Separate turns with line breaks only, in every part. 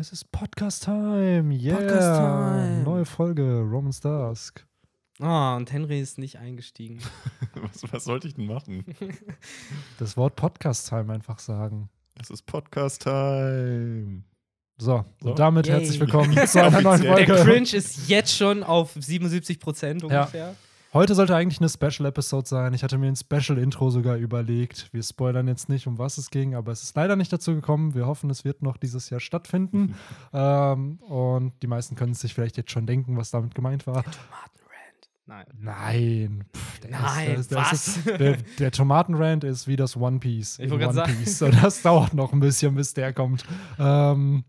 Es ist Podcast Time. Yeah.
Podcast Time.
Neue Folge Roman's Dusk.
Ah, und Henry ist nicht eingestiegen.
Was, was sollte ich denn machen?
Das Wort Podcast Time einfach sagen.
Es ist Podcast Time.
So,
So.
und damit
Yay.
herzlich willkommen zu einer neuen
Offiziell.
Der
Folge.
Cringe ist jetzt schon auf 77 Prozent ungefähr.
Heute sollte eigentlich eine Special Episode sein. Ich hatte mir ein Special Intro sogar überlegt. Wir spoilern jetzt nicht, um was es ging, aber es ist leider nicht dazu gekommen. Wir hoffen, es wird noch dieses Jahr stattfinden. ähm, und die meisten können sich vielleicht jetzt schon denken, was damit gemeint war.
Tomatenrand. Nein.
Nein. Pff, der
Nein,
ist, der
was?
Ist, der, der Tomatenrand ist wie das One Piece.
Ich
in
wollte
One
sagen.
Piece. Das dauert noch ein bisschen, bis der kommt. Ähm,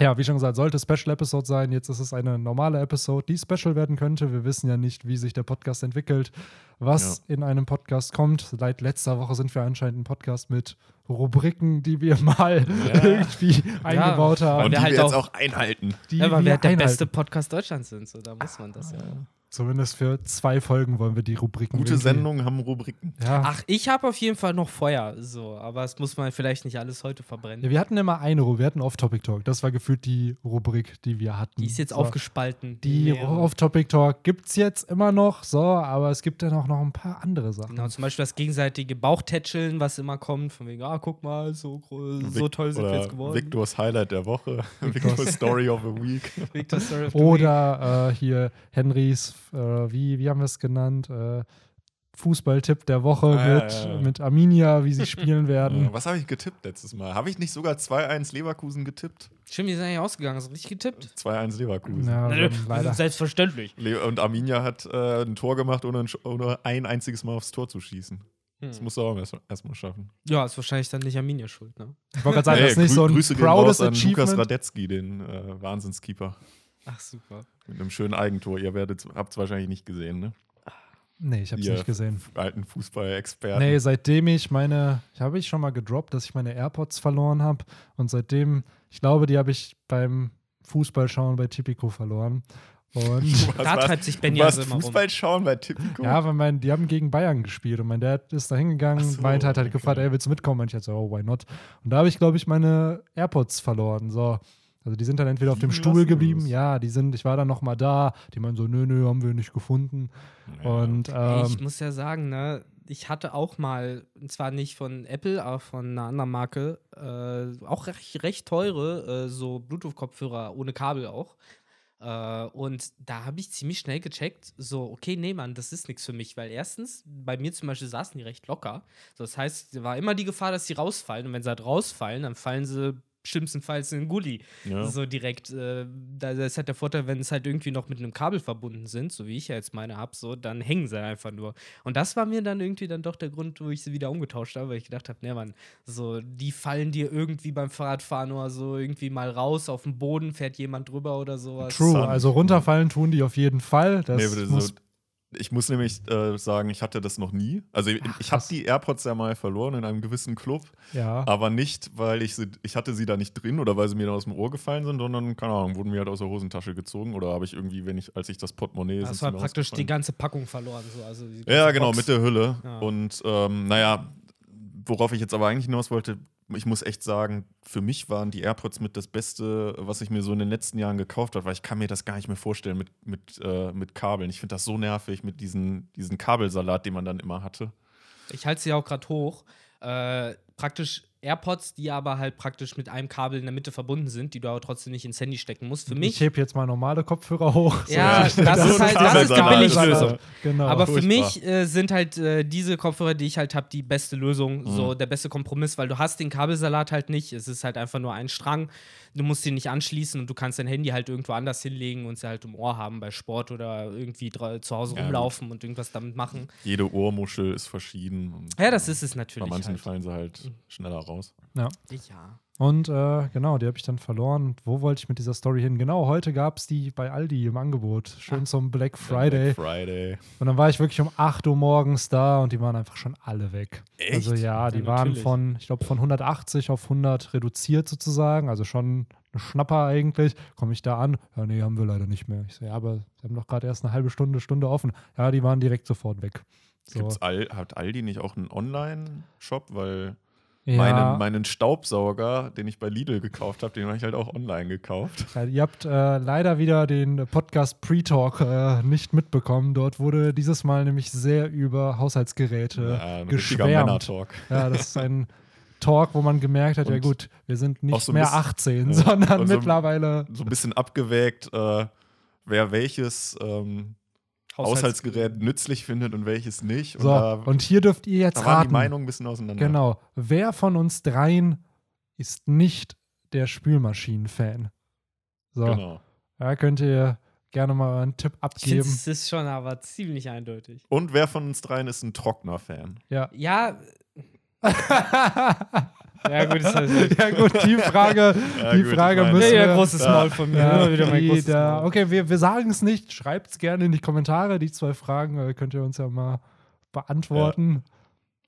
ja, wie schon gesagt, sollte Special Episode sein. Jetzt ist es eine normale Episode, die Special werden könnte. Wir wissen ja nicht, wie sich der Podcast entwickelt, was in einem Podcast kommt. Seit letzter Woche sind wir anscheinend ein Podcast mit Rubriken, die wir mal
Ja.
irgendwie eingebaut
Weil
haben.
Und
wir
die
halt
wir jetzt
auch-
auch einhalten.
Die
Ja, weil wir halt der
einhalten.
beste Podcast Deutschlands sind, so da muss man das ja.
Zumindest für zwei Folgen wollen wir die Rubriken.
Gute
irgendwie-
Sendungen haben Rubriken.
Ja.
Ach, ich habe auf jeden Fall noch Feuer, so, aber es muss man vielleicht nicht alles heute verbrennen.
Ja, wir hatten immer eine Rubrik, wir hatten Off-Topic-Talk. Das war gefühlt die Rubrik, die wir hatten.
Die ist jetzt
so.
aufgespalten.
Die
in mehrere.
Off-Topic-Talk gibt es jetzt immer noch, so, aber es gibt dann auch noch ein paar andere Sachen.
Genau, zum Beispiel das gegenseitige Bauchtätscheln, was immer kommt, von wegen, ah, guck mal, so, so toll sind wir jetzt geworden.
Victors Highlight der Woche. Victors Story of the Week.
Victor Story of the Week.
Oder äh, hier Henrys, äh, wie, wie haben wir es genannt? Äh, Fußballtipp der Woche
Ah, ja,
mit,
ja, ja.
mit Arminia, wie sie spielen werden.
Was habe ich getippt letztes Mal? Habe ich nicht sogar 2-1 Leverkusen getippt?
Stimmt, die sind eigentlich ausgegangen. Hast du richtig getippt?
2-1 Leverkusen.
Ja, leider.
Selbstverständlich.
Le und Arminia hat äh, ein Tor gemacht, ohne ein, ohne ein einziges Mal aufs Tor zu schießen. Das
Hm.
musst du auch erstmal erst mal schaffen.
Ja, ist wahrscheinlich dann nicht Arminia schuld, ne?
Ich wollte gerade sagen,
Nee,
das ist nicht
grü-
so ein
Grüße gehen
proudest
raus an Lukas
Achievement.
Radetzky, den äh, Wahnsinnskeeper.
Ach, super.
Mit einem schönen Eigentor. Ihr werdet, habt es wahrscheinlich nicht gesehen, ne?
Nee, ich habe es nicht gesehen.
Alten Fußball-Experten.
Nee, seitdem ich meine, ich habe ich schon mal gedroppt, dass ich meine AirPods verloren habe. Und seitdem, ich glaube, die habe ich beim Fußballschauen bei Tipico verloren. Und
Was
Da treibt sich
warst
also immer rum.
Fußball schauen bei Tipico?
ja, weil mein, die haben gegen Bayern gespielt und mein Dad ist da hingegangen,
so,
meinte halt, hat
okay.
gefragt, ey, willst du mitkommen? Und ich hatte so, oh, why not? Und da habe ich, glaube ich, meine AirPods verloren. So. Also die sind dann entweder auf dem Stuhl geblieben, ja, die sind, ich war dann noch mal da, die meinen so, nö, nö, haben wir nicht gefunden. Und
Ey, ich
ähm,
muss ja sagen, ne, ich hatte auch mal, und zwar nicht von Apple, aber von einer anderen Marke, äh, auch recht, recht teure, äh, so Bluetooth-Kopfhörer ohne Kabel auch. Äh, und da habe ich ziemlich schnell gecheckt, so, okay, nee, Mann, das ist nichts für mich, weil erstens, bei mir zum Beispiel saßen die recht locker. So, das heißt, da war immer die Gefahr, dass sie rausfallen. Und wenn sie halt rausfallen, dann fallen sie schlimmstenfalls in den Gully.
Ja.
So direkt. Äh, da das ist halt der Vorteil, wenn es halt irgendwie noch mit einem Kabel verbunden sind, so wie ich ja jetzt meine habe, so, dann hängen sie einfach nur. Und das war mir dann irgendwie dann doch der Grund, wo ich sie wieder umgetauscht habe, weil ich gedacht habe, ne Mann, so, die fallen dir irgendwie beim Fahrradfahren oder so irgendwie mal raus, auf dem Boden fährt jemand drüber oder sowas.
true, also runterfallen tun die auf jeden Fall. Das
Nee,
muss
so, ich muss nämlich äh, sagen, ich hatte das noch nie. Also ich, ich habe die AirPods ja mal verloren in einem gewissen Club,
ja.
aber nicht, weil ich sie, ich hatte sie da nicht drin oder weil sie mir dann aus dem Ohr gefallen sind, sondern, keine Ahnung, wurden mir halt aus der Hosentasche gezogen oder habe ich irgendwie, wenn ich, als ich das Portemonnaie
das war praktisch die ganze Packung verloren. So. Also
Ja, genau,
Box.
mit der Hülle.
Ja.
Und ähm, naja, worauf ich jetzt aber eigentlich hinaus wollte, ich muss echt sagen, für mich waren die AirPods mit das Beste, was ich mir so in den letzten Jahren gekauft habe, weil ich kann mir das gar nicht mehr vorstellen mit, mit, äh, mit Kabeln. Ich finde das so nervig mit diesen, diesen Kabelsalat, den man dann immer hatte.
Ich halte sie auch gerade hoch. Äh, praktisch AirPods, die aber halt praktisch mit einem Kabel in der Mitte verbunden sind, die du aber trotzdem nicht ins Handy stecken musst. Für mich.
ich heb jetzt mal normale Kopfhörer hoch.
Ja,
So,
das,
so
ist halt das ist die. Billiglösung.
Genau.
Aber für
furchtbar.
mich äh, sind halt äh, diese Kopfhörer, die ich halt habe, die beste Lösung, so der beste Kompromiss, weil du hast den Kabelsalat halt nicht. Es ist halt einfach nur ein Strang. Du musst ihn nicht anschließen und du kannst dein Handy halt irgendwo anders hinlegen und sie halt im Ohr haben bei Sport oder irgendwie zu Hause
Ja,
rumlaufen und irgendwas damit machen.
Jede Ohrmuschel ist verschieden. Und
Ja, das ist es
Bei
natürlich.
manchen
halt.
fallen sie halt schneller raus.
Ja.
Ja.
Und äh, genau, die habe ich dann verloren. Und wo wollte ich mit dieser Story hin? Genau, heute gab es die bei Aldi im Angebot. Schön
Ah.
zum Black Friday.
Black Friday.
Und dann war ich wirklich um 8 Uhr morgens da und die waren einfach schon alle weg.
Echt?
Also ja, die
Ja,
waren von, ich glaube, von 180 auf 100 reduziert sozusagen. Also schon ein Schnapper eigentlich. Komme ich da an? Ja, nee, haben wir leider nicht mehr. Ich so, ja, aber sie haben doch gerade erst eine halbe Stunde, Stunde offen. Ja, die waren direkt sofort weg. So.
Gibt's Al hat Aldi nicht auch einen Online-Shop? Weil
Ja.
Meinen, meinen Staubsauger, den ich bei Lidl gekauft habe, den habe ich halt auch online gekauft.
Ja, ihr habt äh, leider wieder den Podcast Pre-Talk äh, nicht mitbekommen. Dort wurde dieses Mal nämlich sehr über Haushaltsgeräte
Ja,
geschwärmt.
Männer-Talk.
Ja, das ist ein Talk, wo man gemerkt hat, ja
Und
gut, wir sind nicht
so
mehr
bisschen-
18,
ja,
sondern
so-
mittlerweile
So ein bisschen abgewägt, äh, wer welches ähm, Haushaltsgerät nützlich findet und welches nicht. Und
so.
da,
und hier dürft ihr jetzt
da waren die
raten.
Meinungen ein bisschen auseinander.
Genau. Wer von uns dreien ist nicht der Spülmaschinen-Fan? So,
genau.
da könnt ihr gerne mal einen Tipp abgeben.
es ist schon aber ziemlich eindeutig.
Und wer von uns dreien ist ein Trockner-Fan?
Ja.
Ja. ja, gut, ist halt.
ja gut, die Frage,
Ja,
die
gut,
Frage müssen
Ja,
wir,
großes
Ja.
Maul von mir.
Ja,
wieder mein
die,
großes Maul.
okay, wir, wir sagen es nicht. Schreibt es gerne in die Kommentare. Die zwei Fragen äh, könnt ihr uns ja mal beantworten.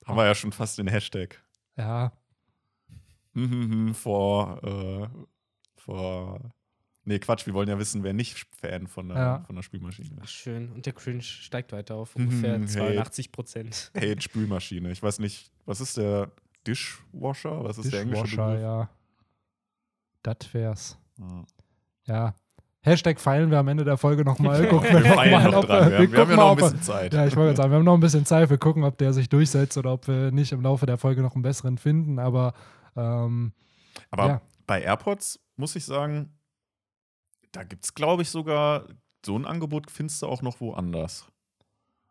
Haben wir ja schon fast den Hashtag.
Ja,
vor, äh, vor. Nee, Quatsch, wir wollen ja wissen, wer nicht Fan von der,
Ja.
von der Spülmaschine ist.
Schön. Und der Cringe steigt weiter auf ungefähr
hey.
82 Prozent.
Hey, Spülmaschine. Ich weiß nicht, was ist der Dishwasher? Was ist der englische
Dishwasher,
Begriff?
ja. Das wär's.
Ja.
Ja. Hashtag feilen wir am Ende der Folge nochmal. Gucken wir
Wir
noch ob
dran. Wir, haben- wir
gucken
haben ja noch ein bisschen Zeit.
Ja, ich wollte sagen, wir haben noch ein bisschen Zeit. Wir gucken, ob der sich durchsetzt oder ob wir nicht im Laufe der Folge noch einen besseren finden. Aber ähm,
Aber
ja.
bei AirPods muss ich sagen, da gibt es, glaube ich, sogar so ein Angebot findest du auch noch woanders.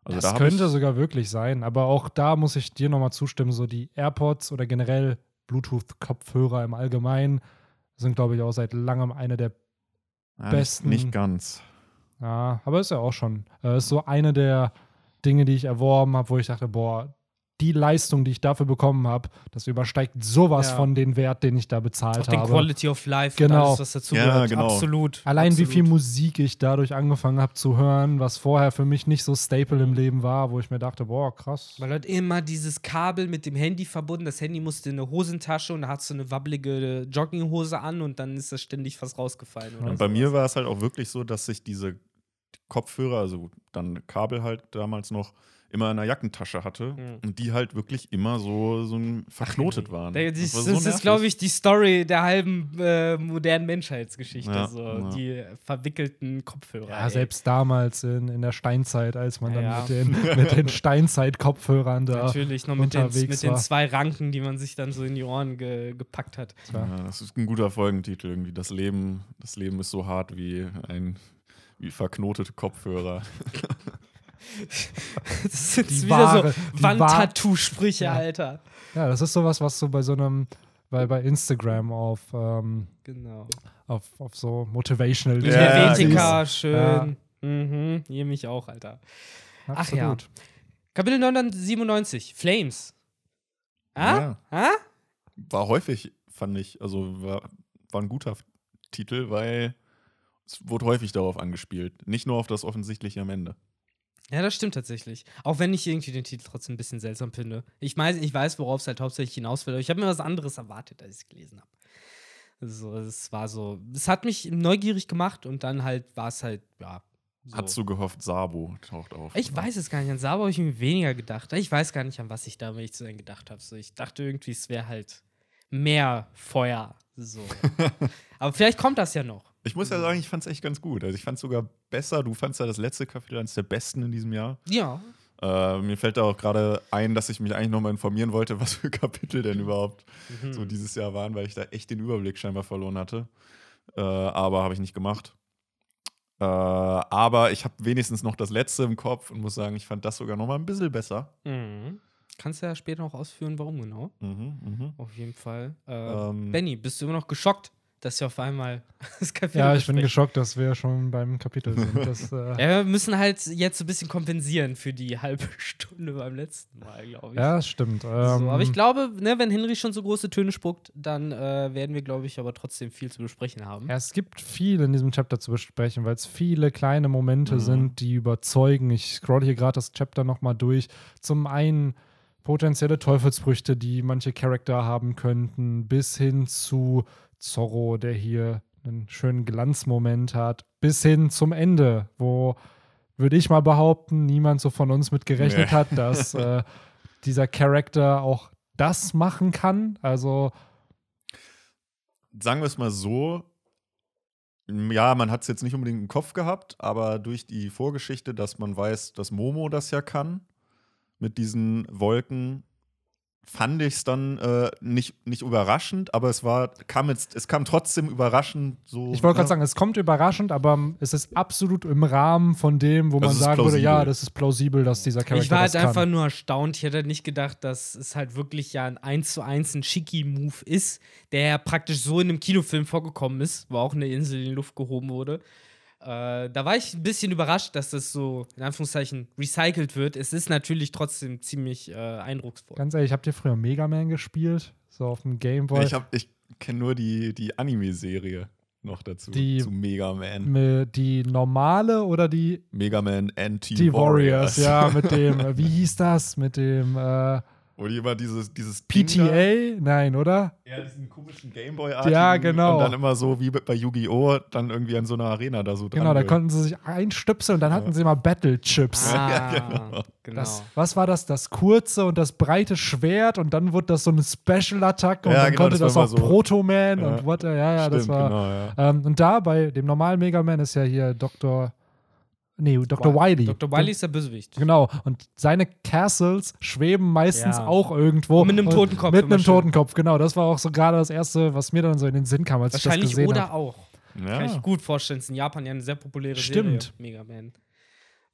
Also
das
da
könnte sogar wirklich sein. Aber auch da muss ich dir nochmal zustimmen. So die AirPods oder generell Bluetooth-Kopfhörer im Allgemeinen sind, glaube ich, auch seit langem eine der
ja,
besten-
Nicht, nicht ganz.
Ja, aber ist ja auch schon. Äh, ist so eine der Dinge, die ich erworben habe, wo ich dachte, boah, die Leistung, die ich dafür bekommen habe, das übersteigt sowas
Ja.
von den Wert, den ich da
Auch
bezahlt
den
habe.
Quality of Life
Genau.
und alles, was dazu
Ja,
gehört.
genau.
Absolut.
Allein wie
absolut.
viel Musik ich dadurch angefangen habe zu hören, was vorher für mich nicht so staple im Leben war, wo ich mir dachte, boah, krass.
Weil halt immer dieses Kabel mit dem Handy verbunden. Das Handy musste in eine Hosentasche und da hast du eine wabbelige Jogginghose an und dann ist das ständig fast rausgefallen. Oder
Und bei
sowas.
mir war es halt auch wirklich so, dass sich diese Kopfhörer, also dann Kabel halt damals noch, immer in der Jackentasche hatte
Mhm.
und die halt wirklich immer so, so verknotet waren.
Das,
war
das,
so
ist,
nervig.
glaube ich, die Story der halben äh, modernen Menschheitsgeschichte.
Ja,
so
ja.
die verwickelten Kopfhörer.
Ja,
ey.
selbst damals in, in der Steinzeit, als man dann
Ja.
mit den, mit den Steinzeit-Kopfhörern da.
Natürlich noch mit den, mit den
war.
zwei Ranken, die man sich dann so in die Ohren ge, gepackt hat.
Das ist ein guter Folgentitel irgendwie. Das Leben, das Leben ist so hart wie ein wie verknotete Kopfhörer.
Das sind
Die
wieder
wahre-
so Wandtattoo-Sprüche,
Ja.
Alter.
Ja, das ist sowas, was so bei so einem, bei, bei Instagram auf, ähm,
Genau.
auf, auf so Motivational
Ja,
siehst.
schön. Mhm, hier mich auch, Alter. Ach ja.
Absolut.
Kapitel 997, Flames. Ah?
Ja.
Ah?
War häufig, fand ich, also war, war ein guter Titel, weil es wurde häufig darauf angespielt. Nicht nur auf das Offensichtliche am Ende.
Ja, das stimmt tatsächlich. Auch wenn ich irgendwie den Titel trotzdem ein bisschen seltsam finde. Ich weiß, ich weiß worauf es halt hauptsächlich hinaus will, aber ich habe mir was anderes erwartet, als ich es gelesen habe. Also, es war so, es hat mich neugierig gemacht und dann halt war es halt, ja. So.
Hast du gehofft, Sabo taucht auf.
Ich weiß es gar nicht. An Sabo habe ich mir weniger gedacht. Ich weiß gar nicht, an was ich da, wenn ich zu sein gedacht habe. So, ich dachte irgendwie, es wäre halt mehr Feuer. So. Aber vielleicht kommt das ja noch.
Ich muss ja sagen, ich fand es echt ganz gut. Also ich fand es sogar besser. Du fandst ja das letzte Kapitel eines der besten in diesem Jahr.
Ja.
Äh, mir fällt da auch gerade ein, dass ich mich eigentlich nochmal informieren wollte, was für Kapitel denn überhaupt
Mhm.
so dieses Jahr waren, weil ich da echt den Überblick scheinbar verloren hatte. Äh, aber habe ich nicht gemacht. Äh, aber ich habe wenigstens noch das letzte im Kopf und muss sagen, ich fand das sogar nochmal ein bisschen besser.
Mhm. Kannst du ja später noch ausführen, warum genau?
Mhm, mhm.
Auf jeden Fall. Äh,
Ähm.
Benny, bist du immer noch geschockt, dass wir auf einmal das Kapitel
Ja, ich bin
besprechen?
geschockt, dass wir schon beim Kapitel sind. Das, äh,
Ja, wir müssen halt jetzt so ein bisschen kompensieren für die halbe Stunde beim letzten Mal, glaube ich.
ja, stimmt.
so,
Ähm,
aber ich glaube, ne, wenn Henry schon so große Töne spuckt, dann äh, werden wir, glaube ich, aber trotzdem viel zu besprechen haben.
Ja, es gibt viel in diesem Chapter zu besprechen, weil es viele kleine Momente
Mhm.
sind, die überzeugen. Ich scroll hier gerade das Chapter nochmal durch. Zum einen potenzielle Teufelsfrüchte, die manche Charakter haben könnten, bis hin zu Zorro, der hier einen schönen Glanzmoment hat, bis hin zum Ende, wo, würde ich mal behaupten, niemand so von uns mit gerechnet
Nee.
hat, dass äh, dieser Charakter auch das machen kann. Also
sagen wir es mal so, ja, man hat es jetzt nicht unbedingt im Kopf gehabt, aber durch die Vorgeschichte, dass man weiß, dass Momo das ja kann, mit diesen Wolken, fand ich es dann äh, nicht, nicht überraschend, aber es war, kam jetzt, es kam trotzdem überraschend so.
Ich wollte gerade
ne?
sagen, es kommt überraschend, aber es ist absolut im Rahmen von dem, wo
Das
man sagen würde,
plausibel.
ja, das ist plausibel, dass dieser Charakter
Ich war halt
das kann.
einfach nur erstaunt. Ich hätte nicht gedacht, dass es halt wirklich ja ein 1 zu 1 ein Shiki-Move ist, der ja praktisch so in einem Kinofilm vorgekommen ist, wo auch eine Insel in die Luft gehoben wurde. Äh, da war ich ein bisschen überrascht, dass das so in Anführungszeichen recycelt wird. Es ist natürlich trotzdem ziemlich äh, eindrucksvoll.
Ganz ehrlich, habt ihr früher Mega Man gespielt? So auf dem Game Boy?
Ich, hab- ich kenne nur die, die Anime-Serie noch dazu,
Die-
zu Mega Man.
Mit die normale oder die
Mega Man Anti
die Warriors? Ja, mit dem, wie hieß das? Mit dem äh,
Wo die immer dieses, dieses
PTA? Nein, oder?
Ja, diesen komischen Gameboy
Ja, genau.
Und dann immer so wie bei Yu-Gi-Oh! dann irgendwie an so einer Arena da so dran.
Genau, da konnten sie sich einstöpseln und dann hatten sie mal Battle Chips.
Ah,
Ja, genau.
genau.
Das, was war das? Das kurze und das breite Schwert und dann wurde das so eine Special-Attacke und
Ja,
dann
genau,
konnte
das
das, auch
immer so.
Proto-Man
Ja.
und what, ja, ja, das
Stimmt,
war.
genau, ja.
Ähm, und da bei dem normalen Mega Man ist ja hier Dr. Nee, Dr. Wily.
Dr. Wily ist der Bösewicht.
Genau. Und seine Castles schweben meistens
Ja.
auch irgendwo.
Und mit einem Totenkopf
Mit einem. Totenkopf, genau. Das war auch so gerade das Erste, was mir dann so in den Sinn kam, als ich das
Wahrscheinlich
gesehen habe.
auch. Kann
Ja.
ich gut vorstellen. Es ist in Japan ja eine sehr populäre
Stimmt.
Serie. Mega Man.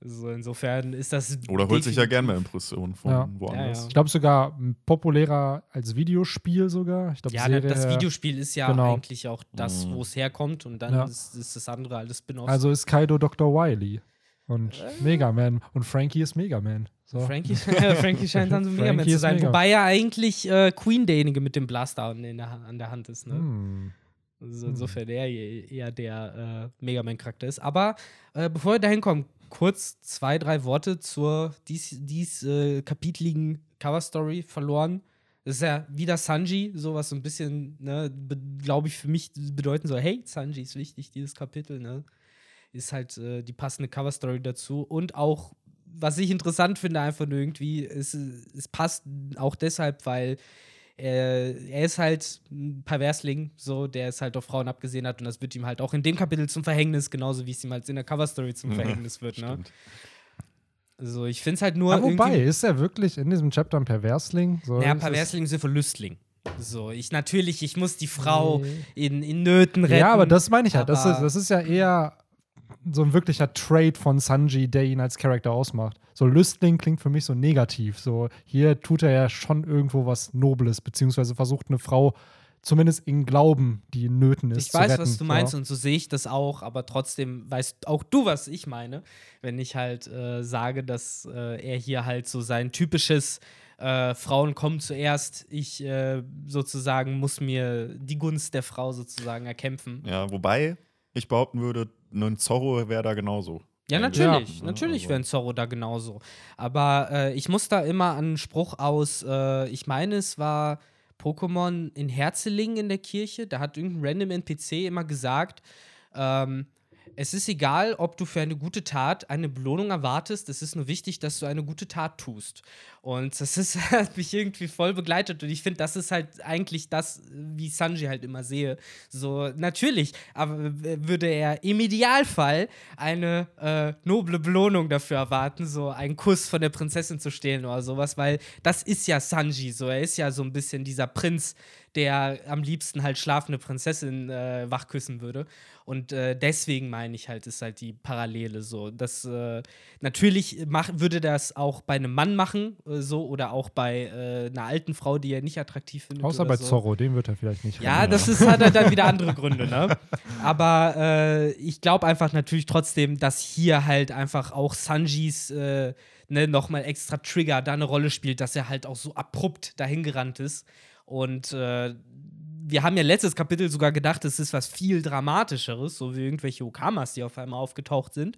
Also insofern ist das.
Oder holt sich ja gerne mal Impressionen von
Ja.
woanders.
Ja,
Ich glaube sogar populärer als Videospiel sogar. Ich glaube,
Ja,
Serie,
das Videospiel ist ja
Genau.
eigentlich auch das,
Mhm.
wo es herkommt und dann
Ja.
ist, ist das andere alles Spin-off.
Also ist Kaido Dr. Wily. Und Mega Man. Und Frankie ist Mega Man. So.
Frankie, Frankie scheint dann so Mega Man zu sein.
Mega.
Wobei ja eigentlich äh, Queen derjenige mit dem Blaster an, der, an der Hand ist. Ne?
Hm.
Also insofern der hier eher der äh, Mega Man-Charakter ist. Aber äh, bevor wir dahin kommen, kurz zwei, drei Worte zur dies, dies äh, kapiteligen Cover-Story verloren. Das ist ja wieder Sanji, sowas so ein bisschen, ne, glaube ich, für mich bedeuten soll, hey, Sanji ist wichtig, dieses Kapitel, ne? Ist halt äh, die passende Cover-Story dazu. Und auch, was ich interessant finde, einfach nur irgendwie, es, es passt auch deshalb, weil er, er ist halt ein Perversling, so, der es halt auf Frauen abgesehen hat und das wird ihm halt auch in dem Kapitel zum Verhängnis, genauso wie es ihm halt in der Cover-Story zum Verhängnis wird, ne? Also ich finde es halt nur
Aber wobei, ist er wirklich in diesem Chapter ein Perversling? So, ist es-
Perversling sind für Lüstling. So, ich natürlich, ich muss die Frau
Nee.
in, in Nöten retten.
Ja, aber das meine ich halt. Das ist, das ist ja eher so ein wirklicher Trade von Sanji, der ihn als Charakter ausmacht. So Lüstling klingt für mich so negativ. So hier tut er ja schon irgendwo was Nobles, beziehungsweise versucht eine Frau zumindest in Glauben, die in Nöten ist,
Ich
zu
weiß,
retten.
was du meinst
So.
und so sehe ich das auch, aber trotzdem weißt auch du, was ich meine, wenn ich halt äh, sage, dass äh, er hier halt so sein typisches äh, Frauen kommen zuerst, ich äh, sozusagen muss mir die Gunst der Frau sozusagen erkämpfen.
Ja, wobei ich behaupten würde, ein Zorro wäre da genauso.
Ja, natürlich.
Ja,
natürlich wäre ein Zorro da genauso. Aber äh, ich muss da immer an einen Spruch aus, äh, ich meine, es war Pokémon in Herzelingen in der Kirche. Da hat irgendein random NPC immer gesagt, ähm, es ist egal, ob du für eine gute Tat eine Belohnung erwartest. Es ist nur wichtig, dass du eine gute Tat tust. Und das ist, hat mich irgendwie voll begleitet. Und ich finde, das ist halt eigentlich das, wie Sanji halt immer sehe. So, natürlich, aber würde er im Idealfall eine äh, noble Belohnung dafür erwarten, so einen Kuss von der Prinzessin zu stehlen oder sowas, weil das ist ja Sanji. So, er ist ja so ein bisschen dieser Prinz, der am liebsten halt schlafende Prinzessin äh, wachküssen würde. Und äh, deswegen meine ich halt, ist halt die Parallele so. Das äh, natürlich mach, würde das auch bei einem Mann machen, äh, so, oder auch bei äh, einer alten Frau, die er nicht attraktiv findet.
Außer bei
so.
Zorro, den wird er vielleicht nicht
Ja,
retten.
das ist, hat halt dann wieder andere Gründe, ne? Aber äh, ich glaube einfach natürlich trotzdem, dass hier halt einfach auch Sanjis ne, nochmal extra Trigger da eine Rolle spielt, dass er halt auch so abrupt dahingerannt ist. Und äh, wir haben ja letztes Kapitel sogar gedacht, es ist was viel Dramatischeres, so wie irgendwelche Okamas, die auf einmal aufgetaucht sind.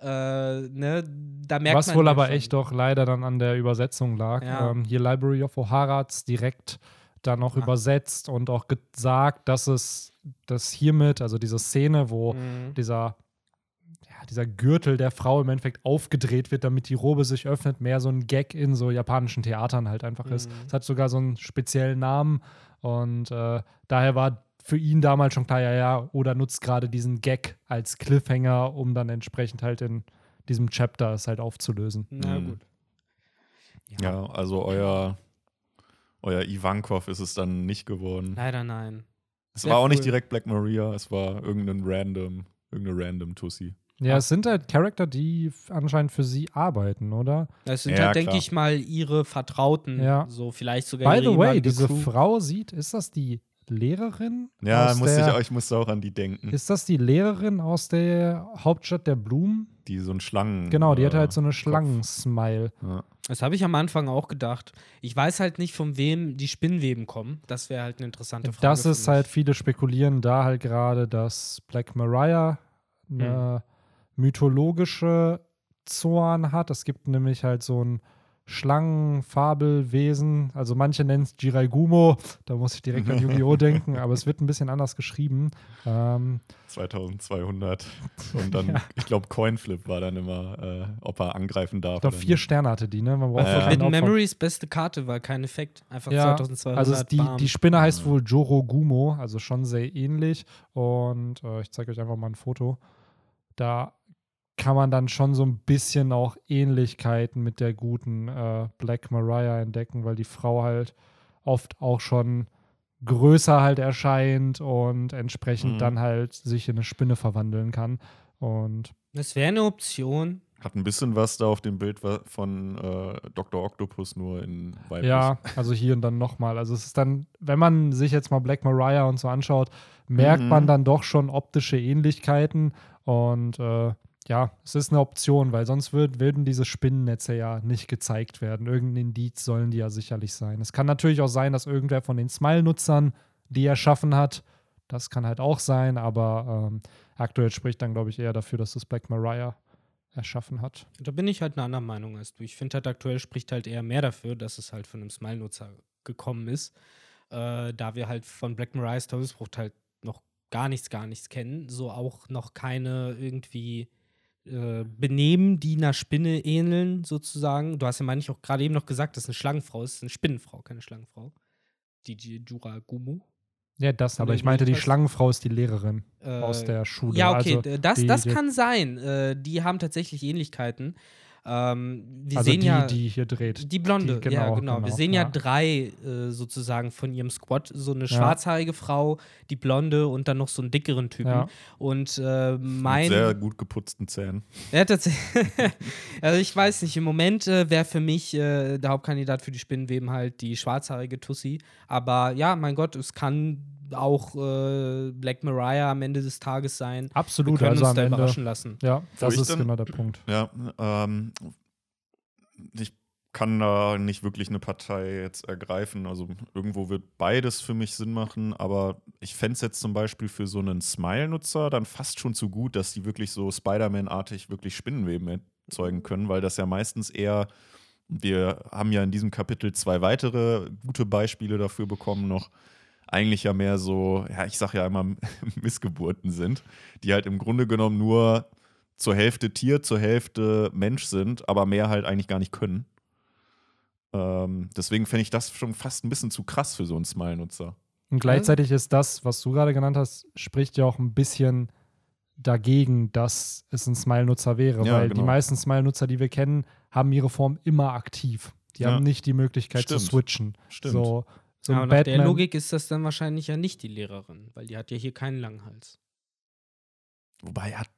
Äh, ne, da merkt
Was
man
wohl
ja
aber
schon.
echt doch leider dann an der Übersetzung lag.
Ja.
Ähm, hier Library of O'Hara hat es direkt dann auch
Ah.
übersetzt und auch gesagt, dass es das hiermit, also diese Szene, wo
Mhm.
dieser ja, dieser Gürtel der Frau im Endeffekt aufgedreht wird, damit die Robe sich öffnet, mehr so ein Gag in so japanischen Theatern halt einfach ist.
Mhm.
Es hat sogar so einen speziellen Namen und äh, daher war für ihn damals schon klar, ja, ja, Oda nutzt gerade diesen Gag als Cliffhanger, um dann entsprechend halt in diesem Chapter es halt aufzulösen.
Na
Mhm.
gut.
Ja, also euer, euer Ivankov ist es dann nicht geworden.
Leider nein.
Es
sehr
war auch nicht
cool.
direkt Black Maria, es war irgendein random, irgendeine random Tussi.
Ja, es sind halt Charakter, die anscheinend für sie arbeiten, oder?
Das sind
Ja,
halt, denke ich mal, ihre Vertrauten.
Ja.
So vielleicht sogar
By
ihre
the way, diese
Crew.
Frau sieht, ist das die Lehrerin?
Ja, ich,
der,
auch- ich musste auch an die denken,
Ist das die Lehrerin aus der Hauptstadt der Blumen?
die so ein Schlangen.
Genau, die
äh,
hat halt so eine. Schlangen-Smile.
Ja.
Das habe ich am Anfang auch gedacht. Ich weiß halt nicht, von wem die Spinnweben kommen. Das wäre halt eine interessante Frage.
Das ist halt, viele spekulieren da halt gerade, dass Black Mariah eine mythologische Zorn hat. Es gibt nämlich halt so ein Schlangenfabelwesen. Also manche nennen es Jiraigumo. Da muss ich direkt an Yu-Gi-Oh! denken, aber es wird ein bisschen anders geschrieben. Ähm,
2200. Und dann, ich glaube, Coinflip war dann immer, äh, ob er angreifen darf.
ich glaube, vier. Sterne hatte die, ne? Man braucht
Ja,
ja,
ja.
Forbidden Memories beste Karte war kein Effekt. Einfach
Ja,
2200.
Also die,
bam.
die Spinne heißt wohl Jorogumo, also schon sehr ähnlich. Und äh, ich zeige euch einfach mal ein Foto. Da kann man dann schon so ein bisschen auch Ähnlichkeiten mit der guten äh, Black Mariah entdecken, weil die Frau halt oft auch schon größer halt erscheint und entsprechend
Mhm.
dann halt sich in eine Spinne verwandeln kann. Und
das wäre eine Option.
Hat ein bisschen was da auf dem Bild von äh, Dr. Octopus, nur in weiblich.
Ja, also hier und dann nochmal. Also es ist dann, wenn man sich jetzt mal Black Mariah und so anschaut, merkt
Mhm.
man dann doch schon optische Ähnlichkeiten. Und äh, ja, es ist eine Option, weil sonst würd, würden diese Spinnennetze ja nicht gezeigt werden. Irgendein Indiz sollen die ja sicherlich sein. Es kann natürlich auch sein, dass irgendwer von den Smile-Nutzern die erschaffen hat. Das kann halt auch sein, aber ähm, aktuell spricht dann, glaube ich, eher dafür, dass das Black Mariah erschaffen hat.
Da bin ich halt einer anderen Meinung als du. Ich finde halt aktuell spricht halt eher mehr dafür, dass es halt von einem Smile-Nutzer gekommen ist. Äh, da wir halt von Black Mariah's Teufelsbruch halt noch gar nichts, gar nichts kennen. So auch noch keine irgendwie äh, Benehmen, die einer Spinne ähneln, sozusagen. Du hast ja, meine ich, auch gerade eben noch gesagt, dass eine Schlangenfrau ist. Eine Spinnenfrau, keine Schlangenfrau. Die Jura Gumu.
Ja, das, aber ich meinte, die Schlangenfrau ist die Lehrerin
Äh,
aus der Schule.
Ja, okay,
Also,
das,
die-
das kann sein. Äh, die haben tatsächlich Ähnlichkeiten. Ähm, wir
also
sehen
die,
ja.
die hier dreht.
Die Blonde,
Die-
ja,
genau,
genau. Wir
genau,
sehen ja,
ja.
drei äh, sozusagen von ihrem Squad. So eine
Ja.
schwarzhaarige Frau, die Blonde und dann noch so einen dickeren Typen.
Ja.
Und äh,
Mit
mein.
sehr gut geputzten Zähnen.
Ja, tatsächlich. also ich weiß nicht, im Moment äh, wäre für mich äh, der Hauptkandidat für die Spinnenweben halt die schwarzhaarige Tussi. Aber ja, mein Gott, es kann auch äh, Black Mariah am Ende des Tages sein.
Absolut,
Wir können
also
uns
am
da
Ende.
überraschen lassen.
Ja, das
ich
ist
dann-
genau der Punkt.
Ja, ähm, ich kann da nicht wirklich eine Partei jetzt ergreifen. Also irgendwo wird beides für mich Sinn machen, aber ich fände es jetzt zum Beispiel für so einen Smile-Nutzer dann fast schon zu gut, dass die wirklich so Spider-Man-artig wirklich Spinnenweben erzeugen können, weil das ja meistens eher, wir haben ja in diesem Kapitel zwei weitere gute Beispiele dafür bekommen noch, eigentlich ja mehr so, ja, ich sag ja immer Missgeburten sind, die halt im Grunde genommen nur zur Hälfte Tier, zur Hälfte Mensch sind, aber mehr halt eigentlich gar nicht können. Ähm, deswegen fände ich das schon fast ein bisschen zu krass für so einen Smile-Nutzer.
Und gleichzeitig ist das, was du gerade genannt hast, spricht ja auch ein bisschen dagegen, dass es ein Smile-Nutzer wäre,
Ja,
weil die
genau.
meisten Smile-Nutzer, die wir kennen, haben ihre Form immer aktiv. Die
Ja.
haben nicht die Möglichkeit
Stimmt.
zu switchen.
Stimmt.
So, so
und nach der. Logik ist das dann wahrscheinlich ja nicht die Lehrerin, weil die hat ja hier keinen langen Hals.
Wobei hat,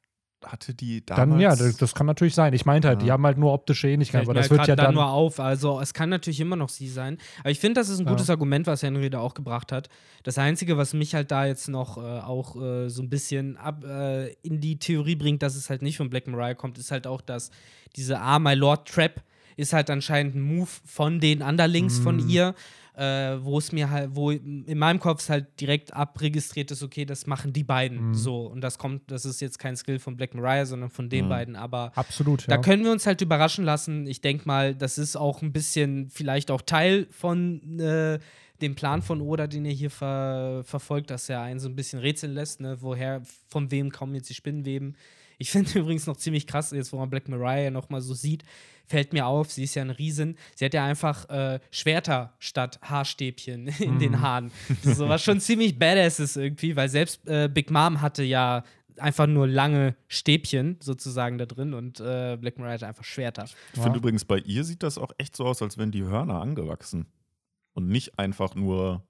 hatte die damals.
dann, ja, das, das kann natürlich sein. Ich meinte halt, die
Ja.
haben halt nur optische Ähnlichkeiten,
Fällt
aber das wird ja
grad
dann.
nur auf. Also es kann natürlich immer noch sie sein. Aber ich finde, das ist ein
Ja.
gutes Argument, was Henry da auch gebracht hat. Das Einzige, was mich halt da jetzt noch äh, auch äh, so ein bisschen ab, äh, in die Theorie bringt, dass es halt nicht von Black Mariah kommt, ist halt auch, dass diese Ah, My Lord Trap ist halt anscheinend ein Move von den Underlings von
Mm.
ihr, äh, wo es mir halt, wo in meinem Kopf es halt direkt abregistriert ist, okay, das machen die beiden
Mm.
so. Und das kommt, das ist jetzt kein Skill von Black Mariah, sondern von den
Mm.
beiden. Aber
Absolut,
da
ja.
können wir uns halt überraschen lassen. Ich denke mal, das ist auch ein bisschen vielleicht auch Teil von äh, dem Plan von Oda, den er hier ver verfolgt, dass er einen so ein bisschen rätseln lässt, ne? woher, von wem kommen jetzt die Spinnenweben. Ich finde übrigens noch ziemlich krass, jetzt wo man Black Mariah noch mal so sieht, fällt mir auf, sie ist ja ein Riesen. Sie hat ja einfach äh, Schwerter statt Haarstäbchen in den
Mhm.
Haaren. So was schon ziemlich badass ist irgendwie, weil selbst äh, Big Mom hatte ja einfach nur lange Stäbchen sozusagen da drin und äh, Black Mariah hatte einfach Schwerter.
Ich
Ja.
finde übrigens, bei ihr sieht das auch echt so aus, als wären die Hörner angewachsen. Und nicht einfach nur,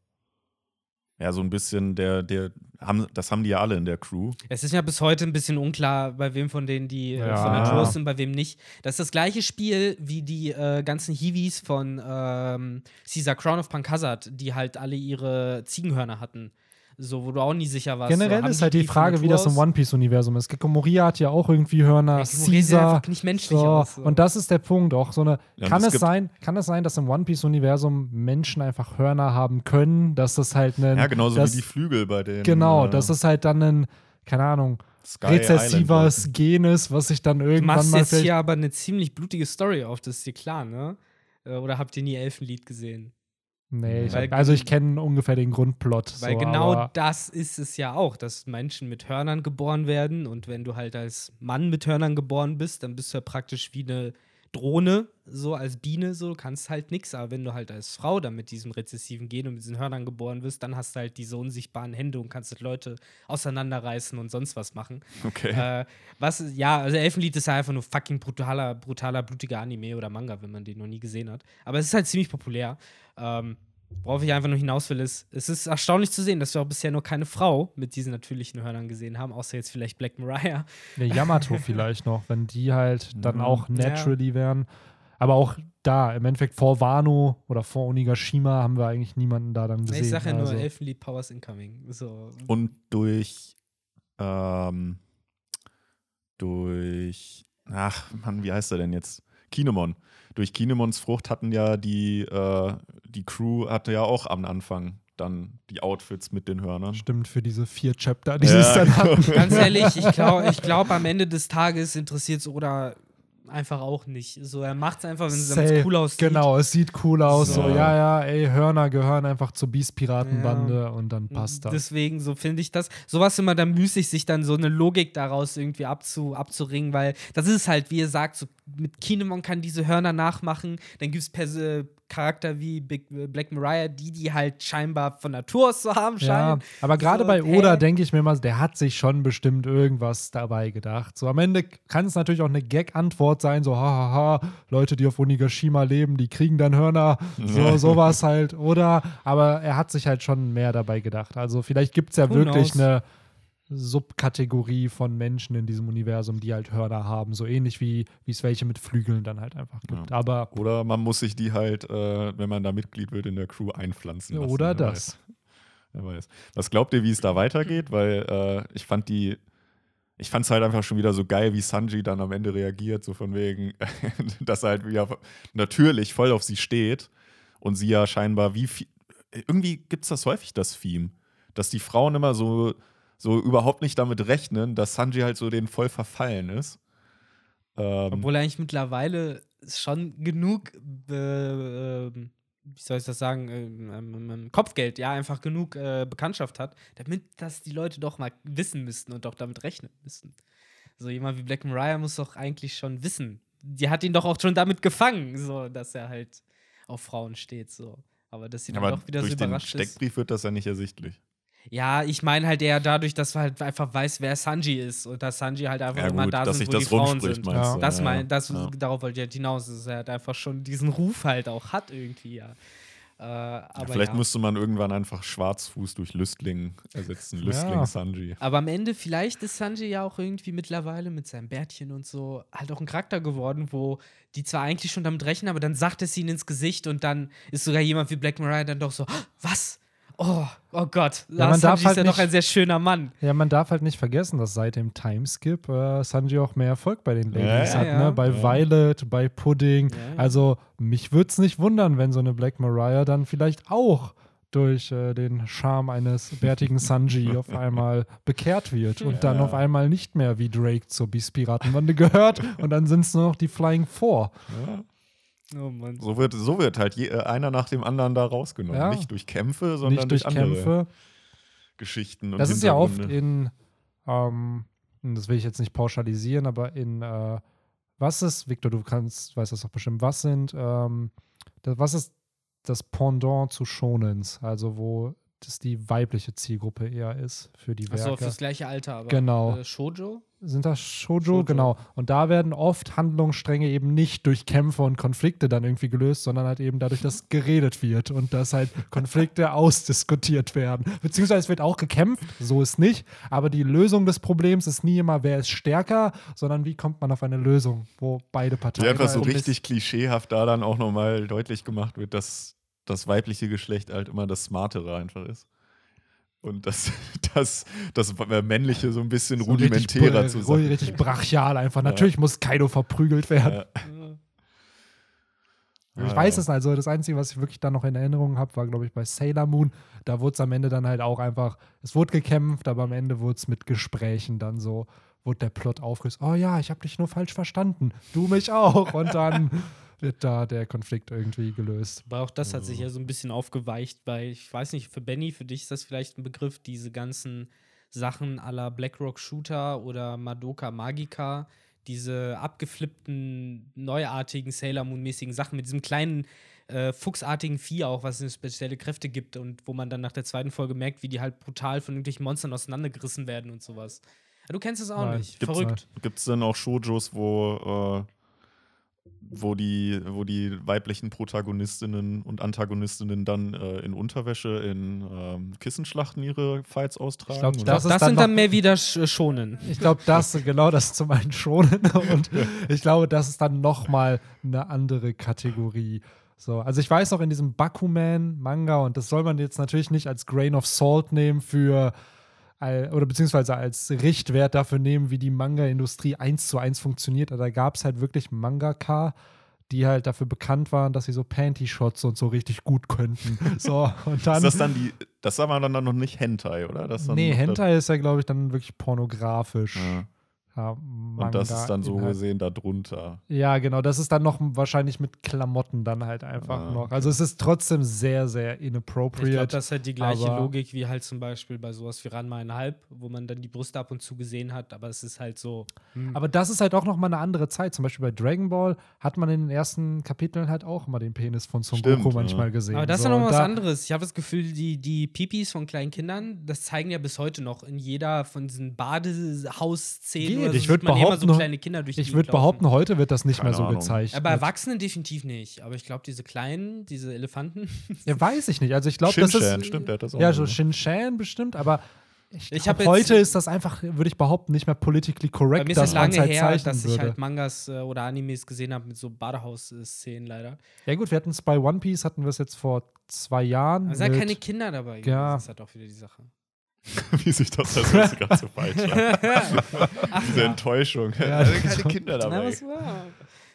ja, so ein bisschen der, der, haben, das haben die ja alle in der Crew.
Es ist ja bis heute ein bisschen unklar, bei wem von denen die äh,
Ja.
von Natur sind, bei wem nicht. Das ist das gleiche Spiel wie die äh, ganzen Hiwis von ähm, Caesar Crown of Punk Hazard, die halt alle ihre Ziegenhörner hatten. So, wo du auch nie sicher warst.
Generell
so,
ist halt die
von
Frage, wie das im? One Piece-Universum ist. Gekko Moria hat ja auch irgendwie Hörner, Caesar.
nicht menschlich
so.
aus, so.
Und das ist der Punkt. Auch so eine.
Ja,
kann,
es
sein, kann es sein, dass im One Piece-Universum Menschen einfach Hörner haben können? Dass das halt ein.
Ja, genauso
das,
wie die Flügel bei den.
Genau,
äh,
das ist halt dann ein, keine Ahnung,
Sky
rezessives
Island
Gen ist, was sich dann
Du
irgendwann
machst
mal
jetzt hier aber eine ziemlich blutige Story auf, das ist dir klar, ne? Äh, Oder habt ihr nie Elfenlied gesehen?
Nee, ich,
Weil-
also ich kenne ungefähr den Grundplot.
Weil
so,
genau
aber,
das ist es ja auch, dass Menschen mit Hörnern geboren werden und wenn du halt als Mann mit Hörnern geboren bist, dann bist du ja praktisch wie eine Drohne, so als Biene, so kannst halt nichts. Aber wenn du halt als Frau dann mit diesem rezessiven Gen und mit diesen Hörnern geboren wirst, dann hast du halt diese unsichtbaren Hände und kannst halt Leute auseinanderreißen und sonst was machen.
Okay.
Äh, was, ja, also Elfenlied ist ja einfach nur fucking brutaler, brutaler, blutiger Anime oder Manga, wenn man den noch nie gesehen hat. Aber es ist halt ziemlich populär. Ähm, worauf ich einfach nur hinaus will, ist, es ist erstaunlich zu sehen, dass wir auch bisher noch keine Frau mit diesen natürlichen Hörnern gesehen haben, außer jetzt vielleicht Black Mariah.
Der Yamato vielleicht noch, wenn die halt dann
Mhm.
auch
Ja.
naturally wären. Aber auch da, im Endeffekt vor Wano oder vor Onigashima haben wir eigentlich niemanden da dann gesehen.
ich sage ja
also.
nur Elfenlied Powers Incoming. So.
Und durch, ähm, durch, ach Mann, wie heißt er denn jetzt? Kinemon. Durch Kinemons Frucht hatten ja die, äh, die Crew hatte ja auch am Anfang dann die Outfits mit den Hörnern.
Stimmt, für diese vier Chapter, die
Ja,
sie es dann hatten.
Ganz ehrlich, ich glaube, ich glaub, am Ende des Tages interessiert es Oda einfach auch nicht. So, er macht es einfach, wenn es cool aussieht.
Genau, es sieht cool aus. So,
So.
ja, ja, ey, Hörner gehören einfach zur Beast-Piratenbande und dann passt das.
Deswegen, so finde ich das. Sowas immer dann müßig, sich dann so eine Logik daraus irgendwie abzu, abzuringen, weil das ist halt, wie ihr sagt, so mit Kinemon kann diese Hörner nachmachen. Dann gibt es Charakter wie Big, äh, Black Mariah, die die halt scheinbar von Natur aus so haben
Ja,
scheinen.
aber gerade
So,
bei? Oda denke ich mir mal, der hat sich schon bestimmt irgendwas dabei gedacht. So am Ende kann es natürlich auch eine Gag-Antwort sein, so hahaha, Leute, die auf Onigashima leben, die kriegen dann Hörner, so sowas halt. Oder, aber er hat sich halt schon mehr dabei gedacht. Also vielleicht gibt es ja
Who
wirklich
knows?
eine Subkategorie von Menschen in diesem Universum, die halt Hörner haben, so ähnlich wie es welche mit Flügeln dann halt einfach gibt.
Ja.
Aber
Oder man muss sich die halt, äh, wenn man da Mitglied wird, in der Crew einpflanzen lassen.
oder
wer
das.
Weiß. Wer weiß. Was glaubt ihr, wie es da weitergeht? Weil äh, ich fand die, ich fand es halt einfach schon wieder so geil, wie Sanji dann am Ende reagiert, so von wegen, dass er halt wieder natürlich voll auf sie steht und sie ja scheinbar wie viel, irgendwie gibt es das häufig, das Theme, dass die Frauen immer so, so überhaupt nicht damit rechnen, dass Sanji halt so den voll verfallen ist. Ähm,
Obwohl er eigentlich mittlerweile schon genug, äh, wie soll ich das sagen, ähm, Kopfgeld, ja, einfach genug äh, Bekanntschaft hat, damit das die Leute doch mal wissen müssten und doch damit rechnen müssten. So jemand wie Black Mariah muss doch eigentlich schon wissen. Die hat ihn doch auch schon damit gefangen, so dass er halt auf Frauen steht, so. Aber dass sie dann doch wieder
durch
so
den
überrascht ist.
Steckbrief wird das ja nicht ersichtlich.
Ja, ich meine halt eher dadurch, dass man halt einfach weiß, wer Sanji ist und dass Sanji halt einfach
Ja,
immer
gut,
da
dass
sind,
sich
wo
das
die Frauen
rumspricht,
sind.
meinst
Ja.
du?
Das
Ja,
mein, das,
ja.
darauf wollte ich halt hinaus, dass er halt einfach schon diesen Ruf halt auch hat irgendwie, ja. Äh,
Ja,
aber,
vielleicht
ja.
müsste man irgendwann einfach Schwarzfuß durch Lüstling ersetzen.
Ja.
Lüstling Sanji.
aber am Ende, vielleicht ist Sanji ja auch irgendwie mittlerweile mit seinem Bärtchen und so halt auch ein Charakter geworden, wo die zwar eigentlich schon damit rechnen, aber dann sagt es ihnen ins Gesicht und dann ist sogar jemand wie Black Mariah dann doch so, "Ah, was? Oh, oh Gott,
Ja, man
Sanji
darf
ist
halt
ja doch
nicht-
ein sehr schöner Mann.
Ja, man darf halt nicht vergessen, dass seit dem Timeskip äh, Sanji auch mehr Erfolg bei den Ladies
Ja,
hat,
ja.
ne? Bei
Ja.
Violet, bei Pudding.
Ja, ja.
Also mich würde es nicht wundern, wenn so eine Black Mariah dann vielleicht auch durch äh, den Charme eines bärtigen Sanji auf einmal bekehrt wird und dann
Ja.
auf einmal nicht mehr wie Drake zur Beast-Piratenbande gehört und dann sind es nur noch die Flying Four.
Oh Mann.
So, wird, so wird halt je, äh, einer nach dem anderen da rausgenommen.
Ja.
Nicht durch Kämpfe, sondern
nicht durch
andere
Kämpfe.
Geschichten. Und
Das ist ja oft in, ähm, das will ich jetzt nicht pauschalisieren, aber in äh, was ist, Victor, du kannst, weißt das doch bestimmt, was sind, ähm, das, was ist das Pendant zu Shonens, also wo das die weibliche Zielgruppe eher ist für die Werke.
Achso, fürs gleiche Alter, aber
Genau.
äh, Shoujo?
Sind das Shoujo?
Shoujo.
Genau. Und da werden oft Handlungsstränge eben nicht durch Kämpfe und Konflikte dann irgendwie gelöst, sondern halt eben dadurch, dass geredet wird und dass halt Konflikte ausdiskutiert werden. Beziehungsweise es wird auch gekämpft, so ist nicht. Aber die Lösung des Problems ist nie immer, wer ist stärker, sondern wie kommt man auf eine Lösung, wo beide Parteien.
einfach so
halt-
richtig klischeehaft da dann auch nochmal deutlich gemacht wird, dass das weibliche Geschlecht halt immer das Smartere einfach ist. Und dass das, das männliche so ein bisschen
so richtig
rudimentärer
br-
zu sein.
Richtig brachial einfach. Natürlich muss Kaido verprügelt werden.
Ja.
Ich
Ah,
weiß
ja.
es also, das Einzige, was ich wirklich dann noch in Erinnerung habe, war, glaube ich, bei Sailor Moon. Da wurde es am Ende dann halt auch einfach, es wurde gekämpft, aber am Ende wurde es mit Gesprächen dann so, wurde der Plot aufgelöst. Oh ja, ich habe dich nur falsch verstanden. Du mich auch. Und dann wird da der Konflikt irgendwie gelöst.
Aber auch das hat sich ja so ein bisschen aufgeweicht, weil ich weiß nicht, für Benny, für dich ist das vielleicht ein Begriff, diese ganzen Sachen à la Blackrock Shooter oder Madoka Magica, diese abgeflippten, neuartigen Sailor Moon-mäßigen Sachen mit diesem kleinen äh, fuchsartigen Vieh auch, was ihm spezielle Kräfte gibt und wo man dann nach der zweiten Folge merkt, wie die halt brutal von irgendwelchen Monstern auseinandergerissen werden und sowas. Du kennst es auch
Nein.
nicht.
Gibt's
Verrückt.
Gibt es denn auch Shojos, wo, äh, wo, die, wo die weiblichen Protagonistinnen und Antagonistinnen dann äh, in Unterwäsche in ähm, Kissenschlachten ihre Fights austragen?
Ich glaub, das
Das,
ist dann
sind dann mehr wieder Sch Schonen.
Ich glaube, das, genau das zum einen schon. Und ich glaube, das ist dann nochmal eine andere Kategorie. So, also ich weiß auch in diesem Bakuman-Manga, und das soll man jetzt natürlich nicht als Grain of Salt nehmen für oder beziehungsweise als Richtwert dafür nehmen, wie die Manga-Industrie eins zu eins funktioniert. Aber da gab es halt wirklich Mangaka, die halt dafür bekannt waren, dass sie so Panty-Shots und so richtig gut könnten. So, und dann.
ist das dann die, das wir dann noch nicht Hentai, oder? Das
nee, Hentai ist ja, glaube ich, dann wirklich pornografisch.
Ja.
Ja,
Und das ist dann so gesehen darunter.
Ja, genau. Das ist dann noch wahrscheinlich mit Klamotten dann halt einfach
Ah,
noch.
okay.
Also es ist trotzdem sehr, sehr
Ich glaube,
inappropriate.
das ist halt die gleiche Logik wie halt zum Beispiel bei sowas wie Ranma einhalb, wo man dann die Brüste ab und zu gesehen hat, aber es ist halt so. hm.
aber das ist halt auch noch mal eine andere Zeit. Zum Beispiel bei Dragon Ball hat man in den ersten Kapiteln halt auch immer den Penis von Son
Stimmt,
Goku manchmal
ja.
gesehen.
Aber das ist
so,
ja noch was
da-
anderes. Ich habe das Gefühl, die, die Pipis von kleinen Kindern, das zeigen ja bis heute noch in jeder von diesen Badehausszenen.
Geht.
oder so
Ich
sieht
würd
man ja immer
behaupten,
so kleine Kinder durch die
Ich würde behaupten, heute wird das nicht
Keine
mehr so
Ahnung.
gezeigt.
Ja, bei Erwachsenen definitiv nicht. Aber ich glaube, diese kleinen, diese Elefanten.
ja, weiß ich nicht. Also ich glaube, das ist.
stimmt, der hat das auch.
Ja, so. Shin-Chan bestimmt, aber ich,
Ich
glaub, heute ist das einfach, würde ich behaupten, nicht mehr politically
Bei
correct,
mir ist
dass
es lange
halt
her, dass ich
würde.
halt Mangas äh, oder Animes gesehen habe mit so Badehaus-Szenen leider.
ja gut, wir hatten es bei One Piece, hatten wir es jetzt vor zwei Jahren.
Da sind ja
mit-
keine Kinder dabei.
Ja.
Das ist halt auch wieder die Sache.
Wie sich das das jetzt gerade so falsch an.
Ach
Diese
ja.
Enttäuschung.
Ja,
da sind keine Kinder
Na,
dabei.
was war?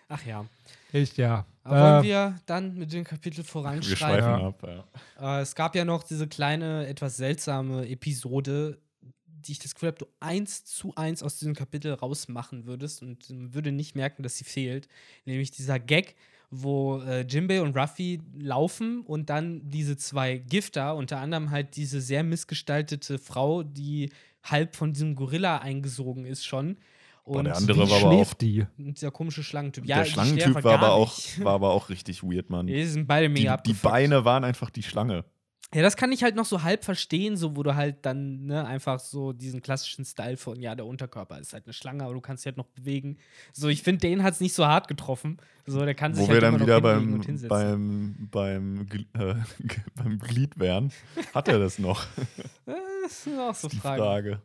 Ach ja.
Ich, ja.
Aber wollen
Äh,
wir dann mit dem Kapitel
Wir
voranschreiten?
schweifen
Ja.
ab. Ja.
Äh, es gab ja noch diese kleine, etwas seltsame Episode, die ich das Gefühl habe, du eins zu eins aus diesem Kapitel rausmachen würdest und man würde nicht merken, dass sie fehlt. Nämlich dieser Gag, wo äh, Jimbei und Ruffy laufen und dann diese zwei Gifter, unter anderem halt diese sehr missgestaltete Frau, die halb von diesem Gorilla eingesogen ist schon.
Boah,
Und
der andere war aber auch.
die?
dieser komische Schlangentyp.
der
die
Schlangentyp war aber, auch, war aber auch richtig weird, Mann.
Die sind beide
Die,
mega
die
abgefuckt.
Beine waren einfach die Schlange.
Ja, das kann ich halt noch so halb verstehen, so wo du halt dann ne, einfach so diesen klassischen Style von, ja, der Unterkörper ist halt eine Schlange, aber du kannst dich halt noch bewegen. So, ich finde, den hat es nicht so hart getroffen. So, der kann
Wo
sich
wir
halt
dann
immer
wieder beim,
und hinsetzen.
beim, beim, äh, beim Glied wären. Hat er das noch?
Das sind auch so
Die
Fragen.
Frage.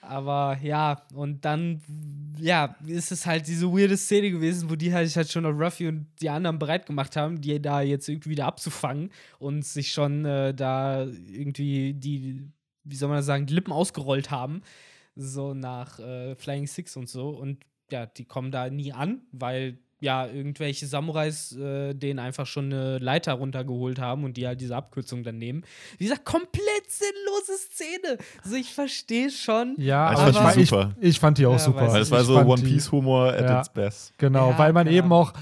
Aber ja, und dann, ja, ist es halt diese weirde Szene gewesen, wo die halt, halt schon auf Ruffy und die anderen bereit gemacht haben, die da jetzt irgendwie wieder abzufangen und sich schon äh, da irgendwie die, wie soll man das sagen, die Lippen ausgerollt haben. So nach äh, Flying Six und so. Und ja, die kommen da nie an, weil ja, irgendwelche Samurais äh, denen einfach schon eine Leiter runtergeholt haben und die halt diese Abkürzung dann nehmen. Wie gesagt, komplett sinnlose Szene. Also ich verstehe schon.
Ja,
Ich
aber
fand
ich, ich, fand die auch
Ja,
super.
das war so
fand
One
die-
Piece Humor at
Ja.
its best.
Genau,
Ja,
weil man
keine
eben auch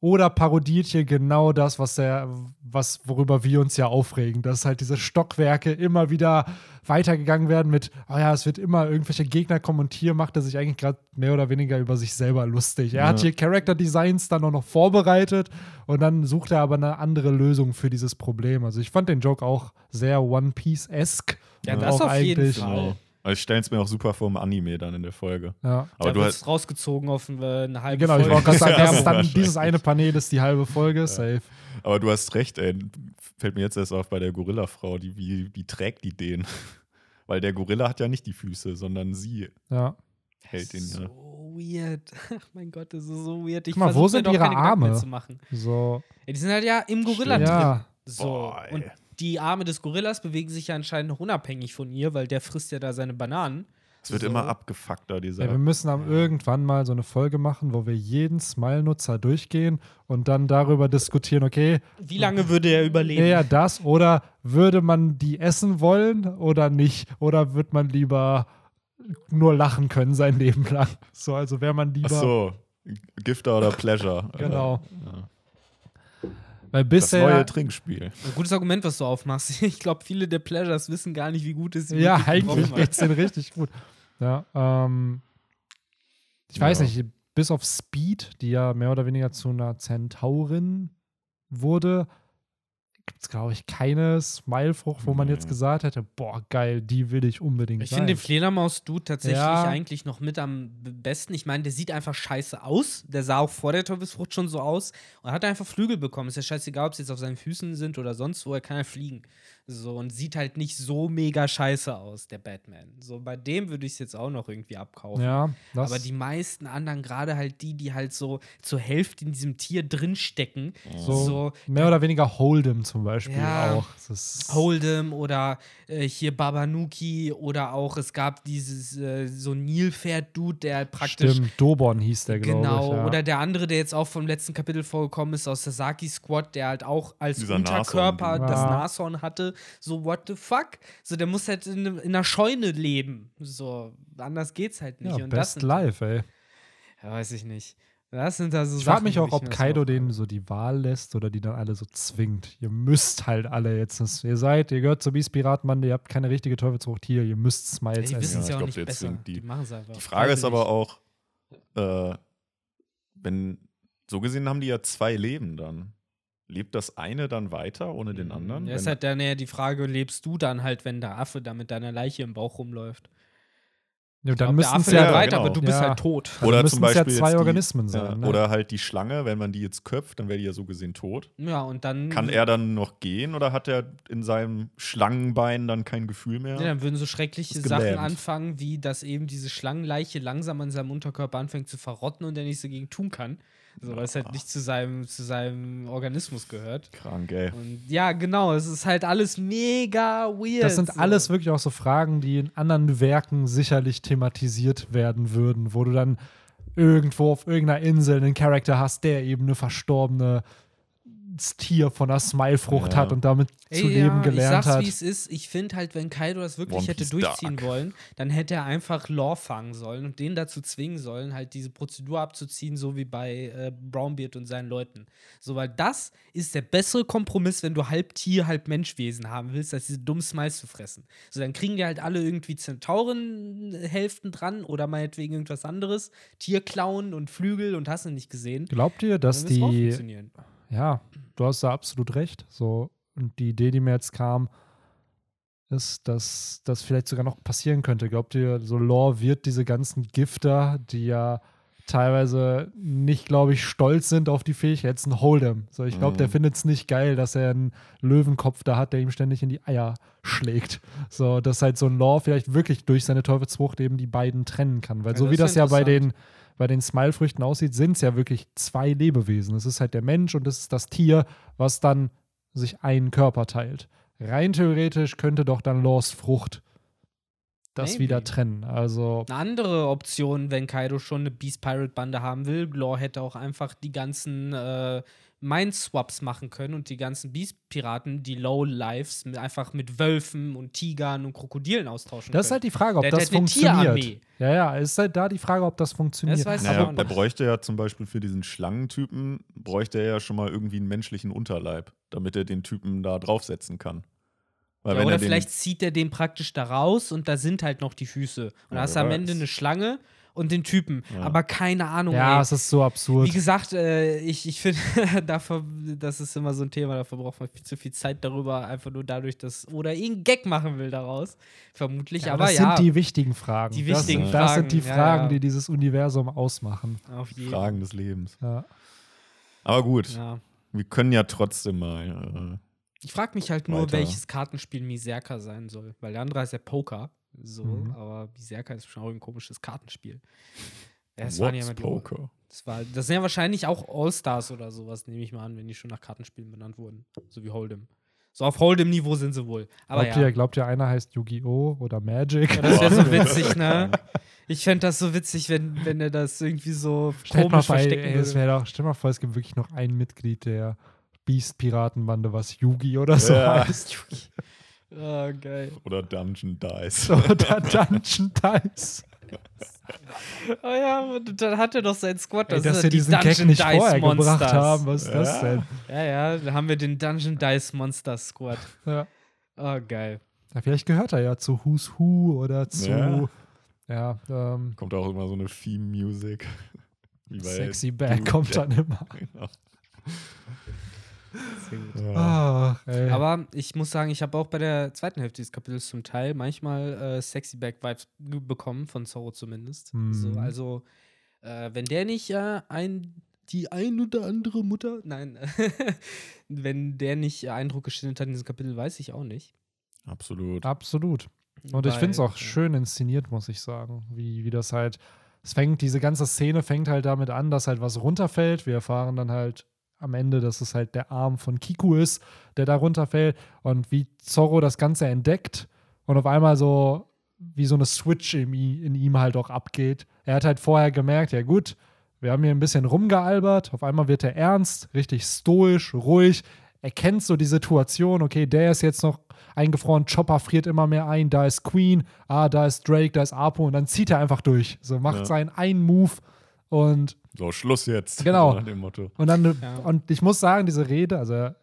oder parodiert hier genau das, was der, was, worüber wir uns ja aufregen, dass halt diese Stockwerke immer wieder weitergegangen werden mit, oh ja, es wird immer irgendwelche Gegner kommen und hier macht er sich eigentlich gerade mehr oder weniger über sich selber lustig. Er
Ja.
hat hier Character Designs dann auch noch vorbereitet und dann sucht er aber eine andere Lösung für dieses Problem. Also ich fand den Joke auch sehr One Piece-esque.
Ja, das
auch
auf jeden
eigentlich-
Fall.
Genau. Also ich stelle es mir auch super vor im Anime dann in der Folge.
Ja.
Aber
da
du hast,
rausgezogen auf eine halbe
Genau, ich
Folge.
wollte gerade sagen,
Ja,
das ist dann dieses eine Panel ist die halbe Folge, safe.
aber du hast recht, ey. Fällt mir jetzt erst auf bei der Gorilla-Frau, die, wie, wie trägt die den? Weil der Gorilla hat ja nicht die Füße, sondern sie
Ja.
hält ihn ja.
so weird. Ach mein Gott, das ist so weird. Ich
Guck mal, wo sind ihre Arme?
Zu machen.
So.
Ja, die sind halt ja im Gorilla
Stimmt.
drin.
Ja.
So.
Boah, ey.
und die Arme des Gorillas bewegen sich ja anscheinend noch unabhängig von ihr, weil der frisst ja da seine Bananen.
Es wird
So.
immer abgefuckter, dieser.
Ja, wir müssen dann irgendwann mal so eine Folge machen, wo wir jeden Smile-Nutzer durchgehen und dann darüber diskutieren, okay,
Wie lange würde er überleben?
eher das oder würde man die essen wollen oder nicht? Oder wird man lieber nur lachen können sein Leben lang? So, also wäre man lieber.
Ach so, Gifter oder Pleasure.
Genau.
Ja.
Weil
Das
bisher.
neue Trinkspiel.
Ein gutes Argument, was du aufmachst. Ich glaube, viele der Pleasures wissen gar nicht, wie gut es sie
Ja, eigentlich geht's denen richtig gut. Ja, ähm, ich weiß
Ja.
nicht, bis auf Speed, die ja mehr oder weniger zu einer Zentaurin wurde, gibt es, glaube ich, keine Smile-Frucht, wo man
Nee.
jetzt gesagt hätte, boah, geil, die will ich unbedingt
Ich finde den Fledermaus-Dude tatsächlich
Ja.
eigentlich noch mit am besten. Ich meine, der sieht einfach scheiße aus. Der sah auch vor der Teufelsfrucht schon so aus und hat einfach Flügel bekommen. Ist ja scheißegal, ob es jetzt auf seinen Füßen sind oder sonst wo, er kann ja fliegen. So und sieht halt nicht so mega scheiße aus, der Batman. So bei dem würde ich es jetzt auch noch irgendwie abkaufen.
ja, das,
Aber die meisten anderen, gerade halt die, die halt so zur Hälfte in diesem Tier drinstecken,
so,
so
mehr oder weniger Hold'em zum Beispiel
Ja.
auch. Das
Hold'em oder äh, hier Babanuki oder auch es gab dieses äh, so Nilpferd-Dude, der halt praktisch
Stimmt, Dobon hieß der, glaube
genau
ich. Ja.
oder der andere, der jetzt auch vom letzten Kapitel vorgekommen ist aus Sasaki Squad, der halt auch als
Dieser
Unterkörper
Nashorn-Dude.
das
Ja.
Nashorn hatte. So what the fuck? So der muss halt in, in einer Scheune leben. So anders geht's halt nicht.
ja,
Und das
Best
sind,
Life, ey.
Ja, weiß ich nicht. Das sind da so
Ich frage mich auch, ob Kaido denen so die Wahl lässt oder die dann alle so zwingt. Ihr müsst halt alle jetzt. Ihr seid, ihr gehört zur Beast Piratenbande, ihr habt keine richtige Teufelsfrucht hier, ihr müsst Smiles
Ja, die wissen
essen.
es
Ja,
ja,
ich
auch
glaub,
nicht
jetzt
besser.
sind die-
Die, machen es einfach.
Die Frage ist aber auch, äh, wenn, so gesehen haben die ja zwei Leben dann. Lebt das eine dann weiter ohne den anderen?
Ja, ist halt dann eher die Frage, lebst du dann halt, wenn der Affe da mit deiner Leiche im Bauch rumläuft?
Ja, dann müssen
der
es ja,
weiter,
genau.
aber du bist
Ja.
halt tot.
dann
oder zum
es ja
Beispiel
zwei
die-
Organismen
ja,
sein. ne?
Oder halt die Schlange, wenn man die jetzt köpft, dann wäre die ja so gesehen tot.
Ja, und dann.
Kann er dann noch gehen oder hat er in seinem Schlangenbein dann kein Gefühl mehr?
Ja, dann würden so schreckliche Sachen anfangen, wie dass eben diese Schlangenleiche langsam an seinem Unterkörper anfängt zu verrotten und er nichts dagegen tun kann. So, weil es halt nicht zu seinem, zu seinem Organismus gehört.
Krank, ey.
Und ja, genau, es ist halt alles mega weird.
Das sind
so.
alles wirklich auch so Fragen, die in anderen Werken sicherlich thematisiert werden würden, wo du dann irgendwo auf irgendeiner Insel einen Charakter hast, der eben eine verstorbene Tier von einer Smile-Frucht
Ja.
hat und damit
Ey,
zu leben
ja,
gelernt
ich sag's,
hat.
wie es ist. Ich finde halt, wenn Kaido das wirklich
One
hätte
Piece
durchziehen
Dark.
wollen, dann hätte er einfach Law fangen sollen und den dazu zwingen sollen, halt diese Prozedur abzuziehen, so wie bei äh, Brownbeard und seinen Leuten. So, weil das ist der bessere Kompromiss, wenn du halb Tier, halb Menschwesen haben willst, als diese dummen Smiles zu fressen. So, dann kriegen die halt alle irgendwie Zentaurenhälften dran oder meinetwegen irgendwas anderes. Tierklauen und Flügel und hast du nicht gesehen.
Glaubt ihr, dass die ja, du hast da absolut recht. So, und die Idee, die mir jetzt kam, ist, dass das vielleicht sogar noch passieren könnte. Glaubt ihr, so Lore wird diese ganzen Gifter, die ja teilweise nicht, glaube ich, stolz sind auf die Fähigkeit, jetzt ein Hold'em. So, ich glaube, der
Mhm.
findet es nicht geil, dass er einen Löwenkopf da hat, der ihm ständig in die Eier schlägt. So, dass halt so ein Lore vielleicht wirklich durch seine Teufelsfrucht eben die beiden trennen kann. Weil
Ja,
so wie das ja bei den bei den Smile-Früchten aussieht, sind es ja wirklich zwei Lebewesen. Es ist halt der Mensch und es ist das Tier, was dann sich einen Körper teilt. Rein theoretisch könnte doch dann Laws Frucht das
Maybe.
wieder trennen. Also,
Eine andere Option, wenn Kaido schon eine Beast Pirate Bande haben will, Law hätte auch einfach die ganzen äh, Mind-Swaps machen können und die ganzen Beast-Piraten, die Low-Lives, einfach mit Wölfen und Tigern und Krokodilen austauschen
Das ist halt
können.
die Frage, ob
Der
das
hätte eine
funktioniert.
Tierarmee.
Ja, ja, ist halt da die Frage, ob das funktioniert.
Das weiß ich
Naja, er
nicht.
bräuchte ja zum Beispiel für diesen Schlangentypen, bräuchte er ja schon mal irgendwie einen menschlichen Unterleib, damit er den Typen da draufsetzen kann. Weil
Ja,
wenn
oder
er den,
vielleicht zieht er den praktisch da raus und da sind halt noch die Füße. Und
Ja,
da hast du
wer
am Ende eine Schlange und den Typen.
Ja.
Aber keine Ahnung.
ja,
ey.
es ist so absurd.
Wie gesagt, äh, ich, ich finde, dafür, das ist immer so ein Thema, dafür braucht man viel zu viel Zeit darüber, einfach nur dadurch, dass, oder irgendeinen Gag machen will daraus. Vermutlich,
Ja,
aber
das
ja.
sind die wichtigen Fragen.
Die
das,
wichtigen
sind, das
Fragen,
sind die Fragen,
ja.
die dieses Universum ausmachen.
auf jeden
Fragen des Lebens.
Ja.
Aber gut,
Ja.
wir können ja trotzdem mal.
Ich frage mich halt nur,
Weiter.
welches Kartenspiel Miserka sein soll. Weil der andere ist ja Poker. So,
Mhm.
aber Miserka ist schon auch ein komisches Kartenspiel. Ja, das waren ja immer die-
Poker?
Das, war, das sind ja wahrscheinlich auch All-Stars oder sowas, nehme ich mal an, wenn die schon nach Kartenspielen benannt wurden. So wie Hold'em. So auf Hold'em-Niveau sind sie wohl. Aber
Glaubt,
ja.
ihr, glaubt ihr, einer heißt Yu-Gi-Oh! oder Magic?
Ja, das wäre so witzig, ne? Ich fände das so witzig, wenn, wenn er das irgendwie so
Stellt mal
komisch
vor,
verstecken
ey, es
würde.
doch, stell mal vor, es gibt wirklich noch ein Mitglied der Beast-Piratenbande, was Yugi oder so
Ja.
heißt.
Oh, geil.
Oder Dungeon Dice.
oder Dungeon Dice.
Oh ja, dann hat er doch sein Squad.
Ey,
Das
dass
ist
wir
die
diesen Gag
Dungeon
nicht
Dice
vorher
Monsters.
gebracht haben, was ist das
Ja.
denn?
Ja, ja, da haben wir den Dungeon Dice Monster Squad.
Ja.
Oh, geil.
Ja, vielleicht gehört er ja zu Who's Who oder zu
Ja.
ja, ähm,
Kommt auch immer so eine Theme-Music.
Sexy Bad
Dude,
kommt dann immer.
Genau.
Sehr gut.
Ja.
Ach.
Aber ich muss sagen, ich habe auch bei der zweiten Hälfte des Kapitels zum Teil manchmal äh, Sexy Back Vibes bekommen, von Zorro zumindest.
Mhm.
So, also, äh, wenn der nicht äh, ein, die ein oder andere Mutter, nein, wenn der nicht Eindruck geschildert hat in diesem Kapitel, weiß ich auch nicht.
Absolut.
Absolut. Und ich
Weil,
finde es auch
ja.
schön inszeniert, muss ich sagen. Wie, wie das halt, es fängt, diese ganze Szene fängt halt damit an, dass halt was runterfällt. Wir erfahren dann halt am Ende, dass es halt der Arm von Kiku ist, der da runterfällt. Und wie Zorro das Ganze entdeckt und auf einmal so wie so eine Switch in, in ihm halt auch abgeht. Er hat halt vorher gemerkt, ja gut, wir haben hier ein bisschen rumgealbert. Auf einmal wird er ernst, richtig stoisch, ruhig. Er kennt so die Situation, okay, der ist jetzt noch eingefroren, Chopper friert immer mehr ein, da ist Queen, ah, da ist Drake, da ist Apo und dann zieht er einfach durch. So macht
Ja.
seinen einen Move und
So, Schluss jetzt.
Genau.
Nach dem Motto.
und dann,
Ja.
und ich muss sagen, diese Rede, also er,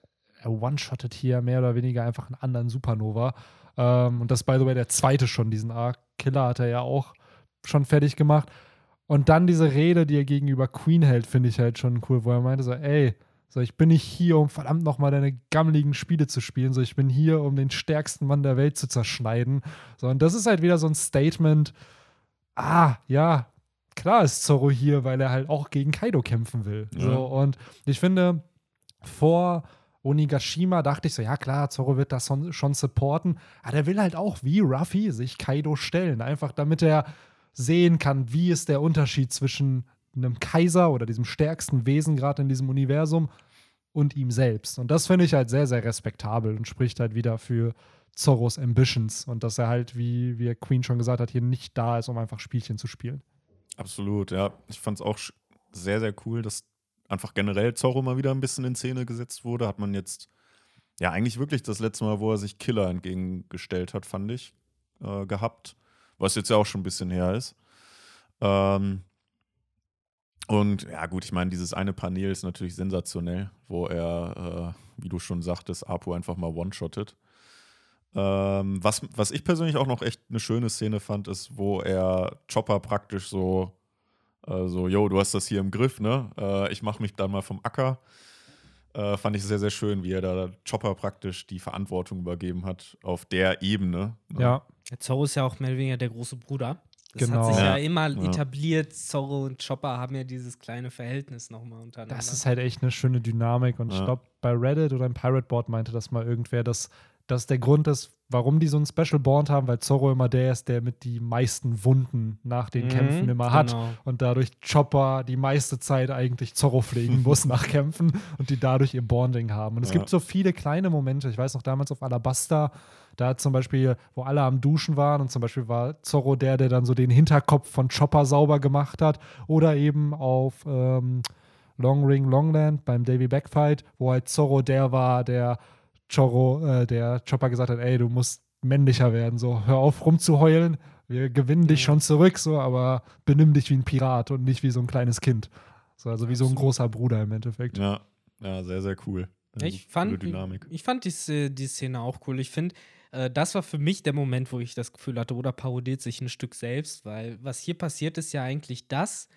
er one-shottet hier mehr oder weniger einfach einen anderen Supernova. Ähm, und das, by the way, der zweite schon, diesen Arc. Killer hat er ja auch schon fertig gemacht. Und dann diese Rede, die er gegenüber Queen hält, finde ich halt schon cool, wo er meinte so, ey, so, ich bin nicht hier, um verdammt nochmal deine gammeligen Spiele zu spielen, so, ich bin hier, um den stärksten Mann der Welt zu zerschneiden. So, und das ist halt wieder so ein Statement, ah, ja, klar ist Zorro hier, weil er halt auch gegen Kaido kämpfen will.
Ja.
So, und ich finde, vor Onigashima dachte ich so, ja klar, Zorro wird das schon supporten, aber der will halt auch wie Ruffy sich Kaido stellen, einfach damit er sehen kann, wie ist der Unterschied zwischen einem Kaiser oder diesem stärksten Wesen gerade in diesem Universum und ihm selbst. Und das finde ich halt sehr, sehr respektabel und spricht halt wieder für Zorros Ambitions und dass er halt, wie, wie Queen schon gesagt hat, hier nicht da ist, um einfach Spielchen zu spielen.
Absolut, ja. Ich fand es auch sehr, sehr cool, dass einfach generell Zorro mal wieder ein bisschen in Szene gesetzt wurde. Hat man jetzt, ja, eigentlich wirklich das letzte Mal, wo er sich Killer entgegengestellt hat, fand ich, äh, gehabt. Was jetzt ja auch schon ein bisschen her ist. Ähm, und ja, gut, ich meine, dieses eine Panel ist natürlich sensationell, wo er, äh, wie du schon sagtest, Apo einfach mal one-shottet. Ähm, was, was ich persönlich auch noch echt eine schöne Szene fand, ist, wo er Chopper praktisch so, äh, so, yo, du hast das hier im Griff, ne? Äh, ich mache mich dann mal vom Acker. Äh, fand ich sehr, sehr schön, wie er da Chopper praktisch die Verantwortung übergeben hat auf der Ebene. ne?
Ja,
Der Zorro ist ja auch mehr oder weniger der große Bruder. Das
Genau.
hat sich ja,
Ja.
immer
Ja.
etabliert. Zorro und Chopper haben ja dieses kleine Verhältnis nochmal untereinander.
das ist halt echt eine schöne Dynamik und ich
Ja.
glaube, bei Reddit oder im Pirate Board meinte das mal irgendwer, dass das der Grund ist, warum die so ein Special Bond haben, weil Zorro immer der ist, der mit die meisten Wunden nach den
Mhm,
Kämpfen immer hat.
genau.
Und dadurch Chopper die meiste Zeit eigentlich Zorro pflegen muss nach Kämpfen und die dadurch ihr Bonding haben. Und es
Ja.
gibt so viele kleine Momente. Ich weiß noch damals auf Alabasta, da zum Beispiel, wo alle am Duschen waren und zum Beispiel war Zorro der, der dann so den Hinterkopf von Chopper sauber gemacht hat. Oder eben auf ähm, Long Ring Longland beim Davy Backfight, wo halt Zorro der war, der Chorro, äh, der Chopper gesagt hat, ey, du musst männlicher werden, so hör auf rumzuheulen, wir gewinnen dich
Ja.
schon zurück, so, aber benimm dich wie ein Pirat und nicht wie so ein kleines Kind. So, also wie so ein großer Bruder im Endeffekt.
Ja, ja, sehr, sehr cool. Eine
Ich fand,
Dynamik.
ich fand die, die Szene auch cool. Ich finde, äh, das war für mich der Moment, wo ich das Gefühl hatte, oder parodiert sich ein Stück selbst, weil was hier passiert, ist ja eigentlich das,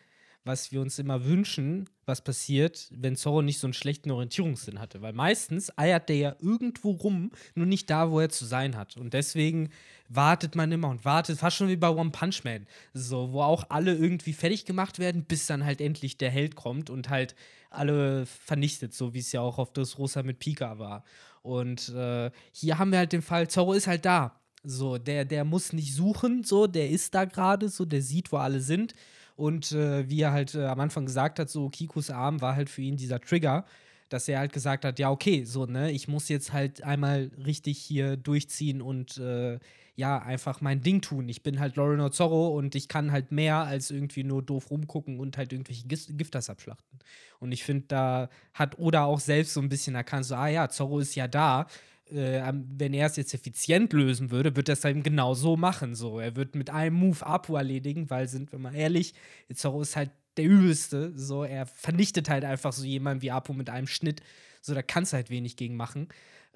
was wir uns immer wünschen, was passiert, wenn Zorro nicht so einen schlechten Orientierungssinn hatte. Weil meistens eiert der ja irgendwo rum, nur nicht da, wo er zu sein hat. Und deswegen wartet man immer und wartet, fast schon wie bei One Punch Man. So, wo auch alle irgendwie fertig gemacht werden, bis dann halt endlich der Held kommt und halt alle vernichtet, so wie es ja auch auf das Rosa mit Pika war. Und äh, hier haben wir halt den Fall, Zorro ist halt da. So, der, der muss nicht suchen, so, der ist da gerade, so, der sieht, wo alle sind. Und äh, wie er halt äh, am Anfang gesagt hat, so Kikus Arm war halt für ihn dieser Trigger, dass er halt gesagt hat, ja, okay, so, ne, ich muss jetzt halt einmal richtig hier durchziehen und äh, ja, einfach mein Ding tun. Ich bin halt Loreno Zorro und ich kann halt mehr als irgendwie nur doof rumgucken und halt irgendwelche Gifters abschlachten. Und ich finde, da hat Oda auch selbst so ein bisschen erkannt, so, ah ja, Zorro ist ja da. Äh, wenn er es jetzt effizient lösen würde, wird er es eben genau so machen. So. Er wird mit einem Move Apu erledigen, weil, sind wir mal ehrlich, Zorro ist halt der Übelste. So, er vernichtet halt einfach so jemanden wie Apu mit einem Schnitt. So, da kannst du halt wenig gegen machen.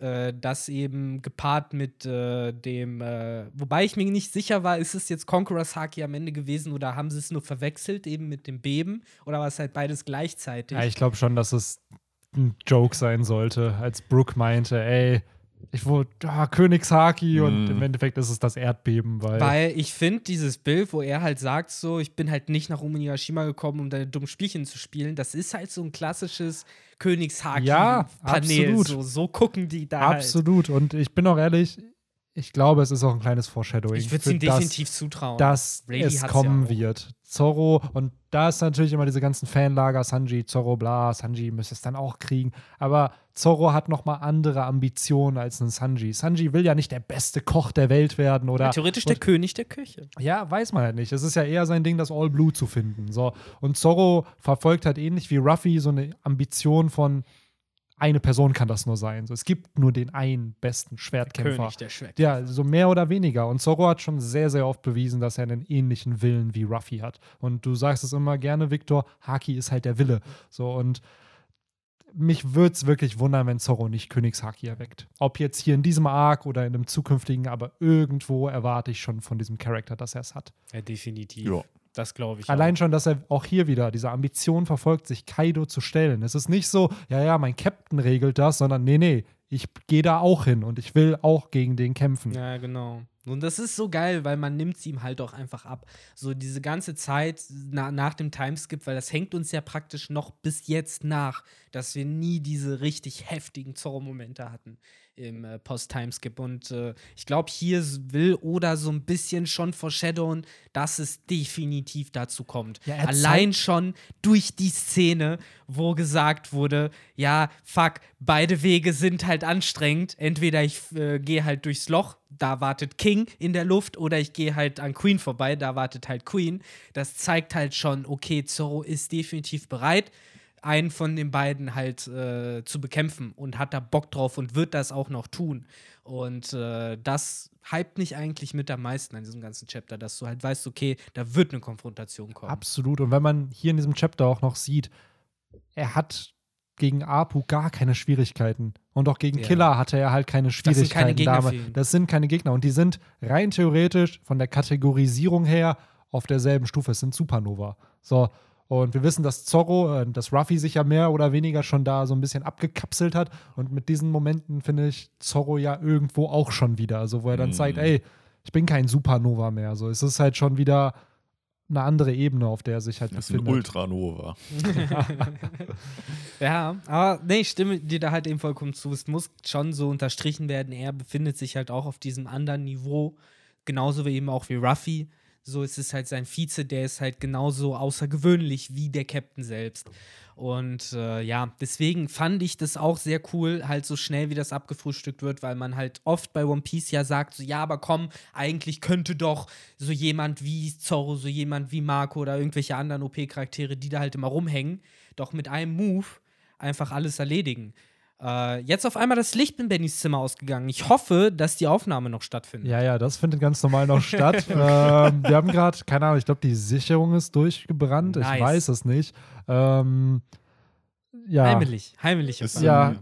Äh, das eben gepaart mit äh, dem, äh, wobei ich mir nicht sicher war, ist es jetzt Conqueror's Haki am Ende gewesen oder haben sie es nur verwechselt, eben mit dem Beben? Oder war es halt beides gleichzeitig?
Ja, ich glaube schon, dass es ein Joke sein sollte, als Brooke meinte, ey, ich wurde ah, Königshaki und
Mm.
im Endeffekt ist es das Erdbeben, weil,
Weil ich finde dieses Bild, wo er halt sagt, so, ich bin halt nicht nach Uminigashima gekommen, um deine dummen Spielchen zu spielen, das ist halt so ein klassisches
Ja,
Königshaki-Panel.
absolut.
so, so gucken die da halt.
absolut. Und ich bin auch ehrlich, ich glaube, es ist auch ein kleines Foreshadowing.
Ich würde es ihm
das,
definitiv zutrauen.
dass
Rayleigh
es kommen
ja
wird. Zorro, und da ist natürlich immer diese ganzen Fanlager, Sanji, Zorro, bla, Sanji müsste es dann auch kriegen. Aber Zorro hat nochmal andere Ambitionen als ein Sanji. Sanji will ja nicht der beste Koch der Welt werden oder.
ja, theoretisch der König der Küche.
Ja, weiß man halt nicht. Es ist ja eher sein Ding, das All Blue zu finden. So. Und Zorro verfolgt halt ähnlich wie Ruffy so eine Ambition von eine Person kann das nur sein. So, es gibt nur den einen besten Schwertkämpfer.
König der Schwert.
Ja, so mehr oder weniger. Und Zorro hat schon sehr, sehr oft bewiesen, dass er einen ähnlichen Willen wie Ruffy hat. Und du sagst es immer gerne, Victor, Haki ist halt der Wille. So, und mich würde es wirklich wundern, wenn Zorro nicht Königshaki erweckt. Ob jetzt hier in diesem Arc oder in einem zukünftigen, aber irgendwo erwarte ich schon von diesem Charakter, dass er es hat.
Ja, definitiv.
Ja.
Das glaube ich.
Allein schon, dass er auch hier wieder diese Ambition verfolgt, sich Kaido zu stellen. Es ist nicht so, ja, ja, mein Captain regelt das, sondern nee, nee, ich gehe da auch hin und ich will auch gegen den kämpfen.
Ja, genau. Und das ist so geil, weil man nimmt es ihm halt auch einfach ab. So diese ganze Zeit na, nach dem Timeskip, weil das hängt uns ja praktisch noch bis jetzt nach, dass wir nie diese richtig heftigen Zorro-Momente hatten im äh, Post-Timeskip. Und äh, ich glaube, hier will Oda so ein bisschen schon foreshadowen, dass es definitiv dazu kommt.
Ja,
Allein schon durch die Szene, wo gesagt wurde, ja, fuck, beide Wege sind halt anstrengend. Entweder ich äh, gehe halt durchs Loch, da wartet King in der Luft, oder ich gehe halt an Queen vorbei, da wartet halt Queen. Das zeigt halt schon, okay, Zorro ist definitiv bereit, einen von den beiden halt äh, zu bekämpfen und hat da Bock drauf und wird das auch noch tun. Und äh, das hypt mich eigentlich mit am meisten an diesem ganzen Chapter, dass du halt weißt, okay, da wird eine Konfrontation kommen.
Absolut. Und wenn man hier in diesem Chapter auch noch sieht, er hat gegen Apu gar keine Schwierigkeiten. Und auch gegen
Ja.
Killer hatte er halt keine
sind keine
Schwierigkeiten.
Gegner
damals.
für ihn.
Das sind keine Gegner. Und die sind rein theoretisch von der Kategorisierung her auf derselben Stufe. Es sind Supernova. So. Und wir wissen, dass Zorro, äh, dass Ruffy sich ja mehr oder weniger schon da so ein bisschen abgekapselt hat. Und mit diesen Momenten finde ich Zorro ja irgendwo auch schon wieder. Also, wo er dann
Mhm.
zeigt, ey, ich bin kein Supernova mehr. So, es ist halt schon wieder eine andere Ebene, auf der er sich halt
Das ist ein
befindet.
Ultranova.
Ja, aber nee, ich stimme dir da halt eben vollkommen zu. Es muss schon so unterstrichen werden. Er befindet sich halt auch auf diesem anderen Niveau, genauso wie eben auch wie Ruffy. So ist es halt sein Vize, der ist halt genauso außergewöhnlich wie der Captain selbst. Und äh, ja, deswegen fand ich das auch sehr cool, halt so schnell wie das abgefrühstückt wird, weil man halt oft bei One Piece ja sagt, so ja, aber komm, eigentlich könnte doch so jemand wie Zorro, so jemand wie Marco oder irgendwelche anderen OP-Charaktere, die da halt immer rumhängen, doch mit einem Move einfach alles erledigen. Äh, jetzt auf einmal das Licht in Bennys Zimmer ausgegangen. Ich hoffe, dass die Aufnahme noch stattfindet.
Ja, ja, das findet ganz normal noch statt. ähm, wir haben gerade, keine Ahnung, ich glaube, die Sicherung ist durchgebrannt.
Nice.
Ich weiß es nicht. Ähm, ja.
Heimlich, heimlich.
Ist
Ja.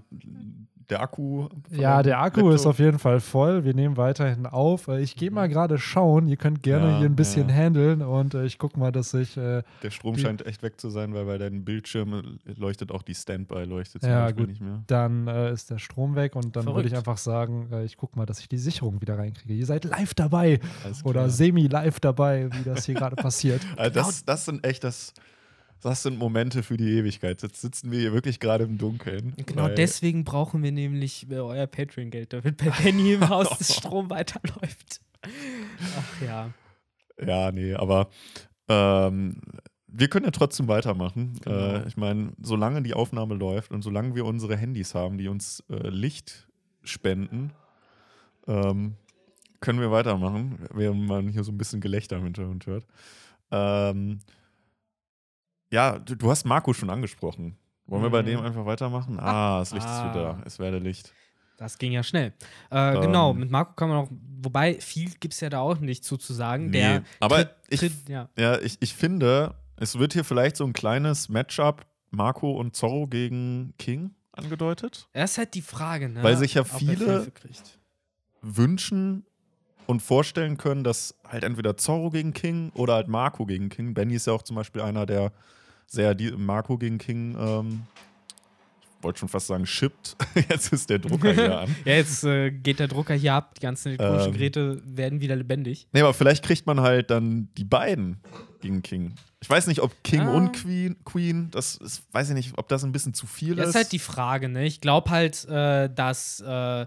Der Akku.
Ja, der Akku
Laptop-
ist auf jeden Fall voll. Wir nehmen weiterhin auf. Äh, Ich gehe mal gerade schauen. Ihr könnt gerne
Ja,
hier ein bisschen
ja.
handeln und äh, ich gucke mal, dass ich. Äh,
Der Strom scheint echt weg zu sein, weil bei deinen Bildschirmen leuchtet auch die Standby leuchtet zum
Ja,
Beispiel
gut.
nicht mehr.
dann äh, ist der Strom weg und dann würde ich einfach sagen, äh, ich gucke mal, dass ich die Sicherung wieder reinkriege. Ihr seid live dabei
Alles
oder semi-live dabei, wie das hier gerade passiert.
Also das, das sind echt das. Das sind Momente für die Ewigkeit. Jetzt sitzen wir hier wirklich gerade im Dunkeln.
Genau deswegen brauchen wir nämlich äh, euer Patreon-Geld, damit bei Benny im Haus der Strom weiterläuft. Ach ja.
Ja, nee, aber ähm, wir können ja trotzdem weitermachen.
Genau.
Äh, ich meine, solange die Aufnahme läuft und solange wir unsere Handys haben, die uns äh, Licht spenden, ähm, können wir weitermachen, während man hier so ein bisschen Gelächter im Hintergrund hört. Ähm, ja, du, du hast Marco schon angesprochen. Wollen wir bei
Mhm.
dem einfach weitermachen? Ah, das Licht ist
Ah.
wieder. Es werde Licht.
Das ging ja schnell. Äh, genau,
Ähm.
mit Marco kann man auch, wobei viel gibt es ja da auch nicht zu, zu sagen.
Nee,
Der
aber
tritt,
ich-
tritt, ja.
Ja, ich, ich finde, es wird hier vielleicht so ein kleines Matchup Marco und Zorro gegen King angedeutet.
Das ist halt die Frage, ne?
Weil sich ja viele-. Wünschen und vorstellen können, dass halt entweder Zorro gegen King oder halt Marco gegen King. Benny ist ja auch zum Beispiel einer, der sehr die Marco gegen King, ähm, ich wollte schon fast sagen, shippt. Jetzt ist der Drucker hier an.
Ja, jetzt äh, geht der Drucker hier ab, die ganzen elektronischen
Ähm.
Geräte werden wieder lebendig.
Nee, aber vielleicht kriegt man halt dann die beiden gegen King. Ich weiß nicht, ob King
Ah.
und Queen, Queen, das ist, weiß ich nicht, ob das ein bisschen zu viel
Ja,
ist.
ist halt die Frage, ne? Ich glaube halt, äh, dass äh,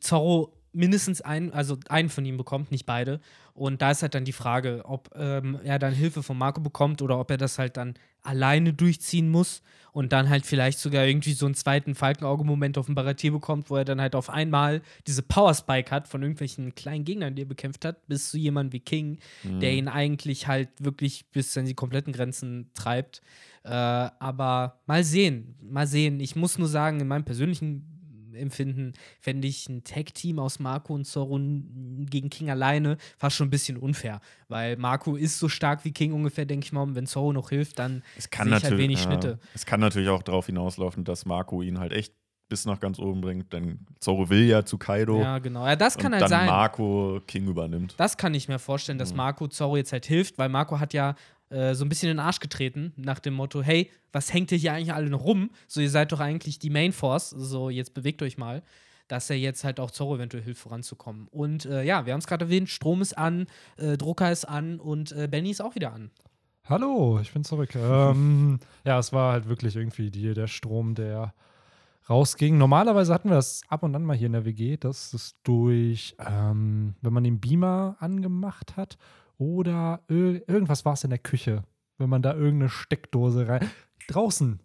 Zorro mindestens einen, also einen von ihm bekommt, nicht beide. Und da ist halt dann die Frage, ob ähm, er dann Hilfe von Marco bekommt oder ob er das halt dann alleine durchziehen muss und dann halt vielleicht sogar irgendwie so einen zweiten Falkenauge-Moment auf dem Baratier bekommt, wo er dann halt auf einmal diese Power-Spike hat von irgendwelchen kleinen Gegnern, die er bekämpft hat, bis zu jemandem wie King,
Mhm.
der ihn eigentlich halt wirklich bis an die kompletten Grenzen treibt. Äh, aber mal sehen, mal sehen. Ich muss nur sagen, in meinem persönlichen Empfinden fände ich ein Tag-Team aus Marco und Zorro gegen King alleine fast schon ein bisschen unfair. Weil Marco ist so stark wie King ungefähr, denke ich mal. Und wenn Zorro noch hilft, dann
Es kann
ich halt wenig
ja,
Schnitte.
Es kann natürlich auch darauf hinauslaufen, dass Marco ihn halt echt bis nach ganz oben bringt, denn Zorro will ja zu Kaido
Ja, genau. Ja, das kann
und
halt
dann
sein.
Marco King übernimmt.
Das kann ich mir vorstellen, dass
Mhm.
Marco Zorro jetzt halt hilft, weil Marco hat ja äh, so ein bisschen in den Arsch getreten, nach dem Motto, hey, was hängt ihr hier eigentlich alle noch rum? So, ihr seid doch eigentlich die Main Force, so jetzt bewegt euch mal. Dass er jetzt halt auch Zorro eventuell hilft, voranzukommen. Und äh, ja, wir haben es gerade erwähnt, Strom ist an, äh, Drucker ist an und äh, Benny ist auch wieder an.
Hallo, ich bin zurück. ähm, ja, es war halt wirklich irgendwie die, der Strom, der rausging. Normalerweise hatten wir das ab und an mal hier in der WG, dass es durch, ähm, wenn man den Beamer angemacht hat oder ir irgendwas war es in der Küche, wenn man da irgendeine Steckdose rein. Draußen.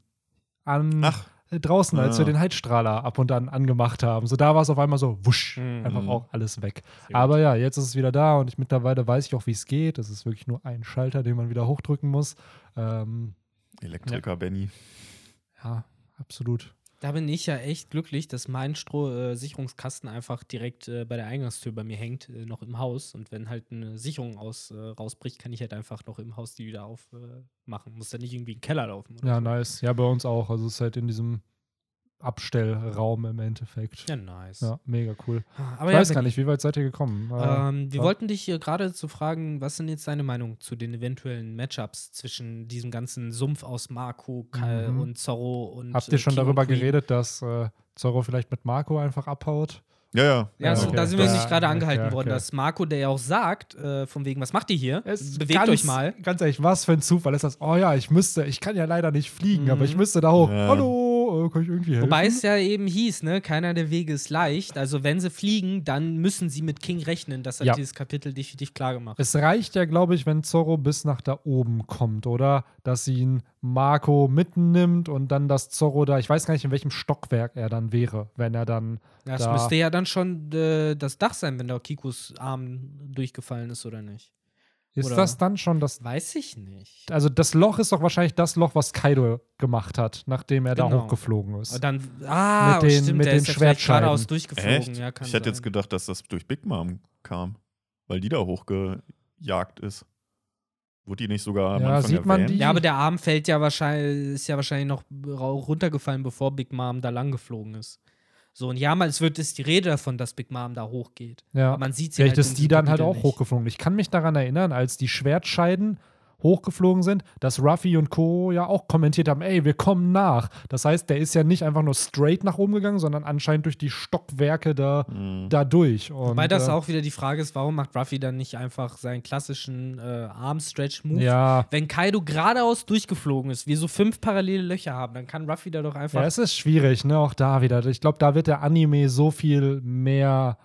An,
Ach.
äh, draußen, als
Ah.
wir den Heizstrahler ab und an angemacht haben. So, da war es auf einmal so, wusch,
Mhm.
einfach auch alles weg. Aber ja, jetzt ist es wieder da und ich mittlerweile weiß ich auch, wie es geht. Es ist wirklich nur ein Schalter, den man wieder hochdrücken muss. Ähm,
Elektriker Benny.
ja, absolut.
Da bin ich ja echt glücklich, dass mein Stro äh, Sicherungskasten einfach direkt äh, bei der Eingangstür bei mir hängt, äh, noch im Haus. Und wenn halt eine Sicherung aus, äh, rausbricht, kann ich halt einfach noch im Haus die wieder aufmachen. Machen. Muss dann nicht irgendwie in den Keller laufen.
Ja,
so.
nice. Ja, bei uns auch. Also es ist halt in diesem Abstellraum im Endeffekt.
Ja, nice.
Ja, mega cool.
Aber
ich
ja,
weiß gar nicht, wie weit seid ihr gekommen? Äh,
Ähm, wir
ja.
wollten dich hier gerade zu fragen, was sind jetzt deine Meinung zu den eventuellen Matchups zwischen diesem ganzen Sumpf aus Marco, Kal
Mhm.
und Zorro und
Habt ihr
äh,
schon
King und
darüber
Queen?
geredet, dass äh, Zorro vielleicht mit Marco einfach abhaut?
Ja, ja.
Ja,
Ja,
so,
okay.
da sind wir nicht gerade angehalten
okay,
worden,
okay.
dass Marco, der ja auch sagt, äh, von wegen, was macht ihr hier?
Es
Bewegt
ganz,
euch mal.
Ganz ehrlich, was für ein Zufall ist das? Oh ja, ich müsste, ich kann ja leider nicht fliegen,
Mhm.
aber ich müsste da hoch.
Ja.
Hallo! Äh, kann ich irgendwie helfen?
Wobei es ja eben hieß, ne, keiner der Wege ist leicht. Also wenn sie fliegen, dann müssen sie mit King rechnen. Das hat
Ja.
dieses Kapitel definitiv klar gemacht.
Es reicht ja, glaube ich, wenn Zorro bis nach da oben kommt, oder? Dass ihn Marco mitnimmt und dann das Zorro da, ich weiß gar nicht, in welchem Stockwerk er dann wäre, wenn er dann.
Das
da,
müsste ja dann schon äh, das Dach sein, wenn da Kikus Arm durchgefallen ist, oder nicht?
Ist
oder-
das dann schon das.
Weiß ich nicht.
Also, das Loch ist doch wahrscheinlich das Loch, was Kaido gemacht hat, nachdem er da
Genau.
hochgeflogen
Aber
ist.
dann, ah,
Mit den-
stimmt,
mit
der
den
ist
Schwertscheiden.
geradeaus durchgeflogen.
Echt?
Ja, kann
ich hätte jetzt gedacht, dass das durch Big Mom kam, weil die da hochgejagt ist. Wurde die nicht sogar am
Ja,
Anfang
sieht man
erwähnt?
die?
Ja, aber der Arm fällt ja wahrscheinlich, ist ja wahrscheinlich noch runtergefallen, bevor Big Mom da lang geflogen ist. So, und ja, mal, es wird ist die Rede davon, dass Big Mom da hochgeht.
Ja.
Aber man sieht sie
Vielleicht
halt
ist die dann halt auch
nicht.
hochgeflogen. Ich kann mich daran erinnern, als die Schwertscheiden hochgeflogen sind, dass Ruffy und Co. ja auch kommentiert haben, ey, wir kommen nach. Das heißt, der ist ja nicht einfach nur straight nach oben gegangen, sondern anscheinend durch die Stockwerke da,
Mhm.
da durch. Und,
Wobei das
äh,
auch wieder die Frage ist, warum macht Ruffy dann nicht einfach seinen klassischen äh, Arm-Stretch-Move?
Ja,
Wenn Kaido geradeaus durchgeflogen ist, wir so fünf parallele Löcher haben, dann kann Ruffy da doch einfach.
ja, es ist schwierig, ne? Auch da wieder. Ich glaube, da wird der Anime so viel mehr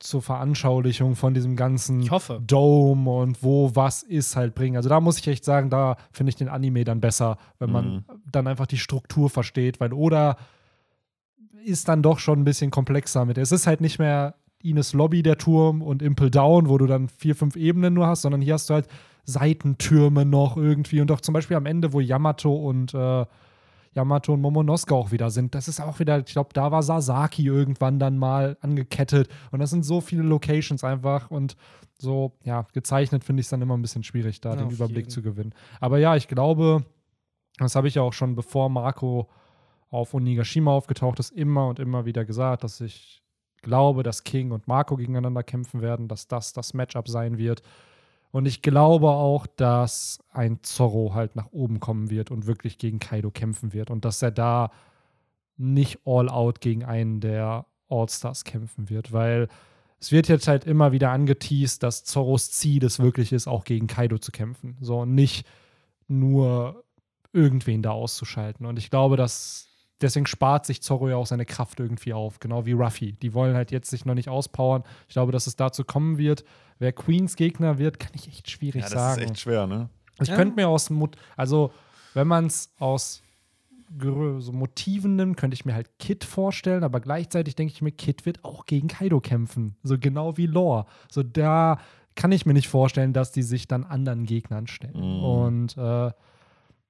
zur Veranschaulichung von diesem ganzen
ich hoffe.
Dome und wo was ist halt bringen. Also da muss ich echt sagen, da finde ich den Anime dann besser, wenn man
Mhm.
dann einfach die Struktur versteht, weil Oda ist dann doch schon ein bisschen komplexer mit. Es ist halt nicht mehr Ines Lobby der Turm und Impel Down, wo du dann vier, fünf Ebenen nur hast, sondern hier hast du halt Seitentürme noch irgendwie und auch zum Beispiel am Ende, wo Yamato und äh, Yamato und Momonosuke auch wieder sind. Das ist auch wieder, ich glaube, da war Sasaki irgendwann dann mal angekettet. Und das sind so viele Locations einfach und so, ja, gezeichnet finde ich es dann immer ein bisschen schwierig, da
Ja,
den Überblick
jeden.
zu gewinnen. Aber ja, ich glaube, das habe ich ja auch schon, bevor Marco auf Onigashima aufgetaucht ist, immer und immer wieder gesagt, dass ich glaube, dass King und Marco gegeneinander kämpfen werden, dass das das Matchup sein wird. Und ich glaube auch, dass ein Zorro halt nach oben kommen wird und wirklich gegen Kaido kämpfen wird und dass er da nicht all out gegen einen der All-Stars kämpfen wird, weil es wird jetzt halt immer wieder angeteased, dass Zorros Ziel es wirklich ist, auch gegen Kaido zu kämpfen. So und nicht nur irgendwen da auszuschalten. Und ich glaube, dass deswegen spart sich Zorro ja auch seine Kraft irgendwie auf, genau wie Ruffy. Die wollen halt jetzt sich noch nicht auspowern. Ich glaube, dass es dazu kommen wird. Wer Queens Gegner wird, kann ich echt schwierig
Ja, das
sagen.
ist echt schwer, ne?
Ich
Ja.
könnte mir aus Mot also wenn man es aus so Motiven nimmt, könnte ich mir halt Kid vorstellen, aber gleichzeitig denke ich mir, Kid wird auch gegen Kaido kämpfen. So genau wie Lore. So da kann ich mir nicht vorstellen, dass die sich dann anderen Gegnern stellen.
Mhm.
Und äh,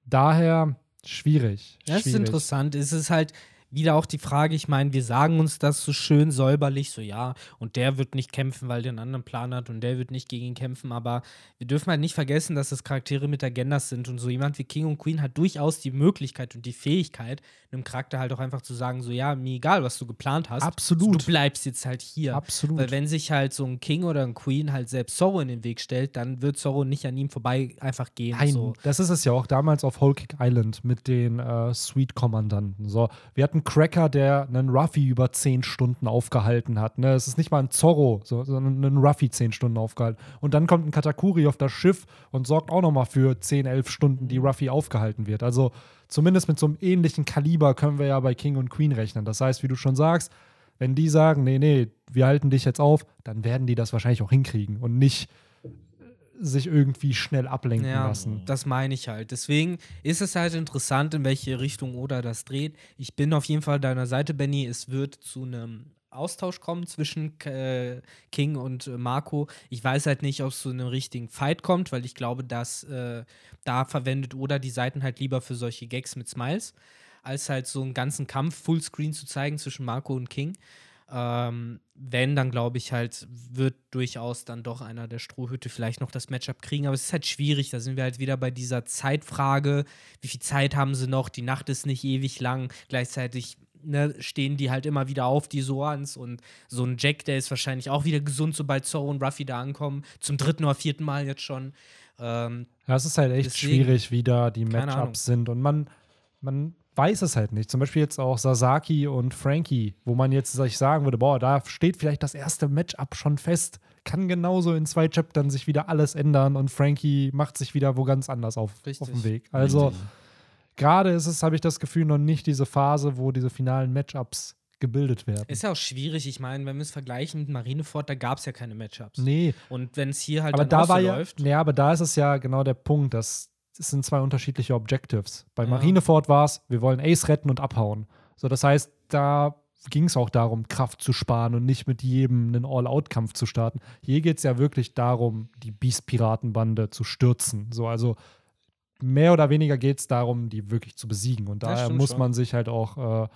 daher schwierig.
Das ist
schwierig.
interessant. Es ist halt wieder auch die Frage, ich meine, wir sagen uns das so schön säuberlich, so ja, und der wird nicht kämpfen, weil der einen anderen Plan hat und der wird nicht gegen ihn kämpfen, aber wir dürfen halt nicht vergessen, dass das Charaktere mit Agendas sind und so jemand wie King und Queen hat durchaus die Möglichkeit und die Fähigkeit, einem Charakter halt auch einfach zu sagen, so ja, mir egal, was du geplant hast,
Absolut.
So, du bleibst jetzt halt hier.
Absolut.
Weil wenn sich halt so ein King oder ein Queen halt selbst Zorro in den Weg stellt, dann wird Zorro nicht an ihm vorbei einfach gehen.
Nein,
So.
das ist es ja auch damals auf Whole Cake Island mit den äh, Sweet-Kommandanten. So, wir hatten Cracker, der einen Ruffy über zehn Stunden aufgehalten hat. Ne? Es ist nicht mal ein Zorro, so, sondern einen Ruffy zehn Stunden aufgehalten. Und dann kommt ein Katakuri auf das Schiff und sorgt auch nochmal für 10, 11 Stunden, die Ruffy aufgehalten wird. Also zumindest mit so einem ähnlichen Kaliber können wir ja bei King und Queen rechnen. Das heißt, wie du schon sagst, wenn die sagen, nee, nee, wir halten dich jetzt auf, dann werden die das wahrscheinlich auch hinkriegen und nicht sich irgendwie schnell ablenken
Ja,
lassen.
das meine ich halt. Deswegen ist es halt interessant, in welche Richtung Oda das dreht. Ich bin auf jeden Fall deiner Seite, Benny. Es wird zu einem Austausch kommen zwischen äh, King und äh, Marco. Ich weiß halt nicht, ob es zu einem richtigen Fight kommt, weil ich glaube, dass äh, da verwendet Oda die Seiten halt lieber für solche Gags mit Smiles, als halt so einen ganzen Kampf Fullscreen zu zeigen zwischen Marco und King. Ähm, wenn, dann glaube ich halt, wird durchaus dann doch einer der Strohhütte vielleicht noch das Matchup kriegen. Aber es ist halt schwierig. Da sind wir halt wieder bei dieser Zeitfrage. Wie viel Zeit haben sie noch? Die Nacht ist nicht ewig lang. Gleichzeitig ne, stehen die halt immer wieder auf, die Soans. Und so ein Jack, der ist wahrscheinlich auch wieder gesund, sobald Zorro und Ruffy da ankommen. Zum dritten oder vierten Mal jetzt schon. Ähm,
Ja, es ist halt echt
Deswegen,
schwierig, wie da die. Matchups sind. Und man, man weiß es halt nicht. Zum Beispiel jetzt auch Sasaki und Frankie, wo man jetzt sich sagen würde, boah, da steht vielleicht das erste Matchup schon fest. Kann genauso in zwei Chaptern sich wieder alles ändern und Frankie macht sich wieder wo ganz anders auf,
Richtig.
auf dem Weg. Also, gerade ist es, habe ich das Gefühl, noch nicht diese Phase, wo diese finalen Matchups gebildet werden.
Ist ja auch schwierig. Ich meine, wenn wir es vergleichen mit Marineford, da gab es ja keine Matchups.
nee,
Und wenn es hier halt
aber da
so
ja,
läuft.
nee, aber da ist es ja genau der Punkt, dass es sind zwei unterschiedliche Objectives. Bei
Ja.
Marineford war es, wir wollen Ace retten und abhauen. So, das heißt, da ging es auch darum, Kraft zu sparen und nicht mit jedem einen All-Out-Kampf zu starten. Hier geht es ja wirklich darum, die Beast-Piratenbande zu stürzen. So, also mehr oder weniger geht es darum, die wirklich zu besiegen. Und daher muss
schon.
man sich halt auch äh,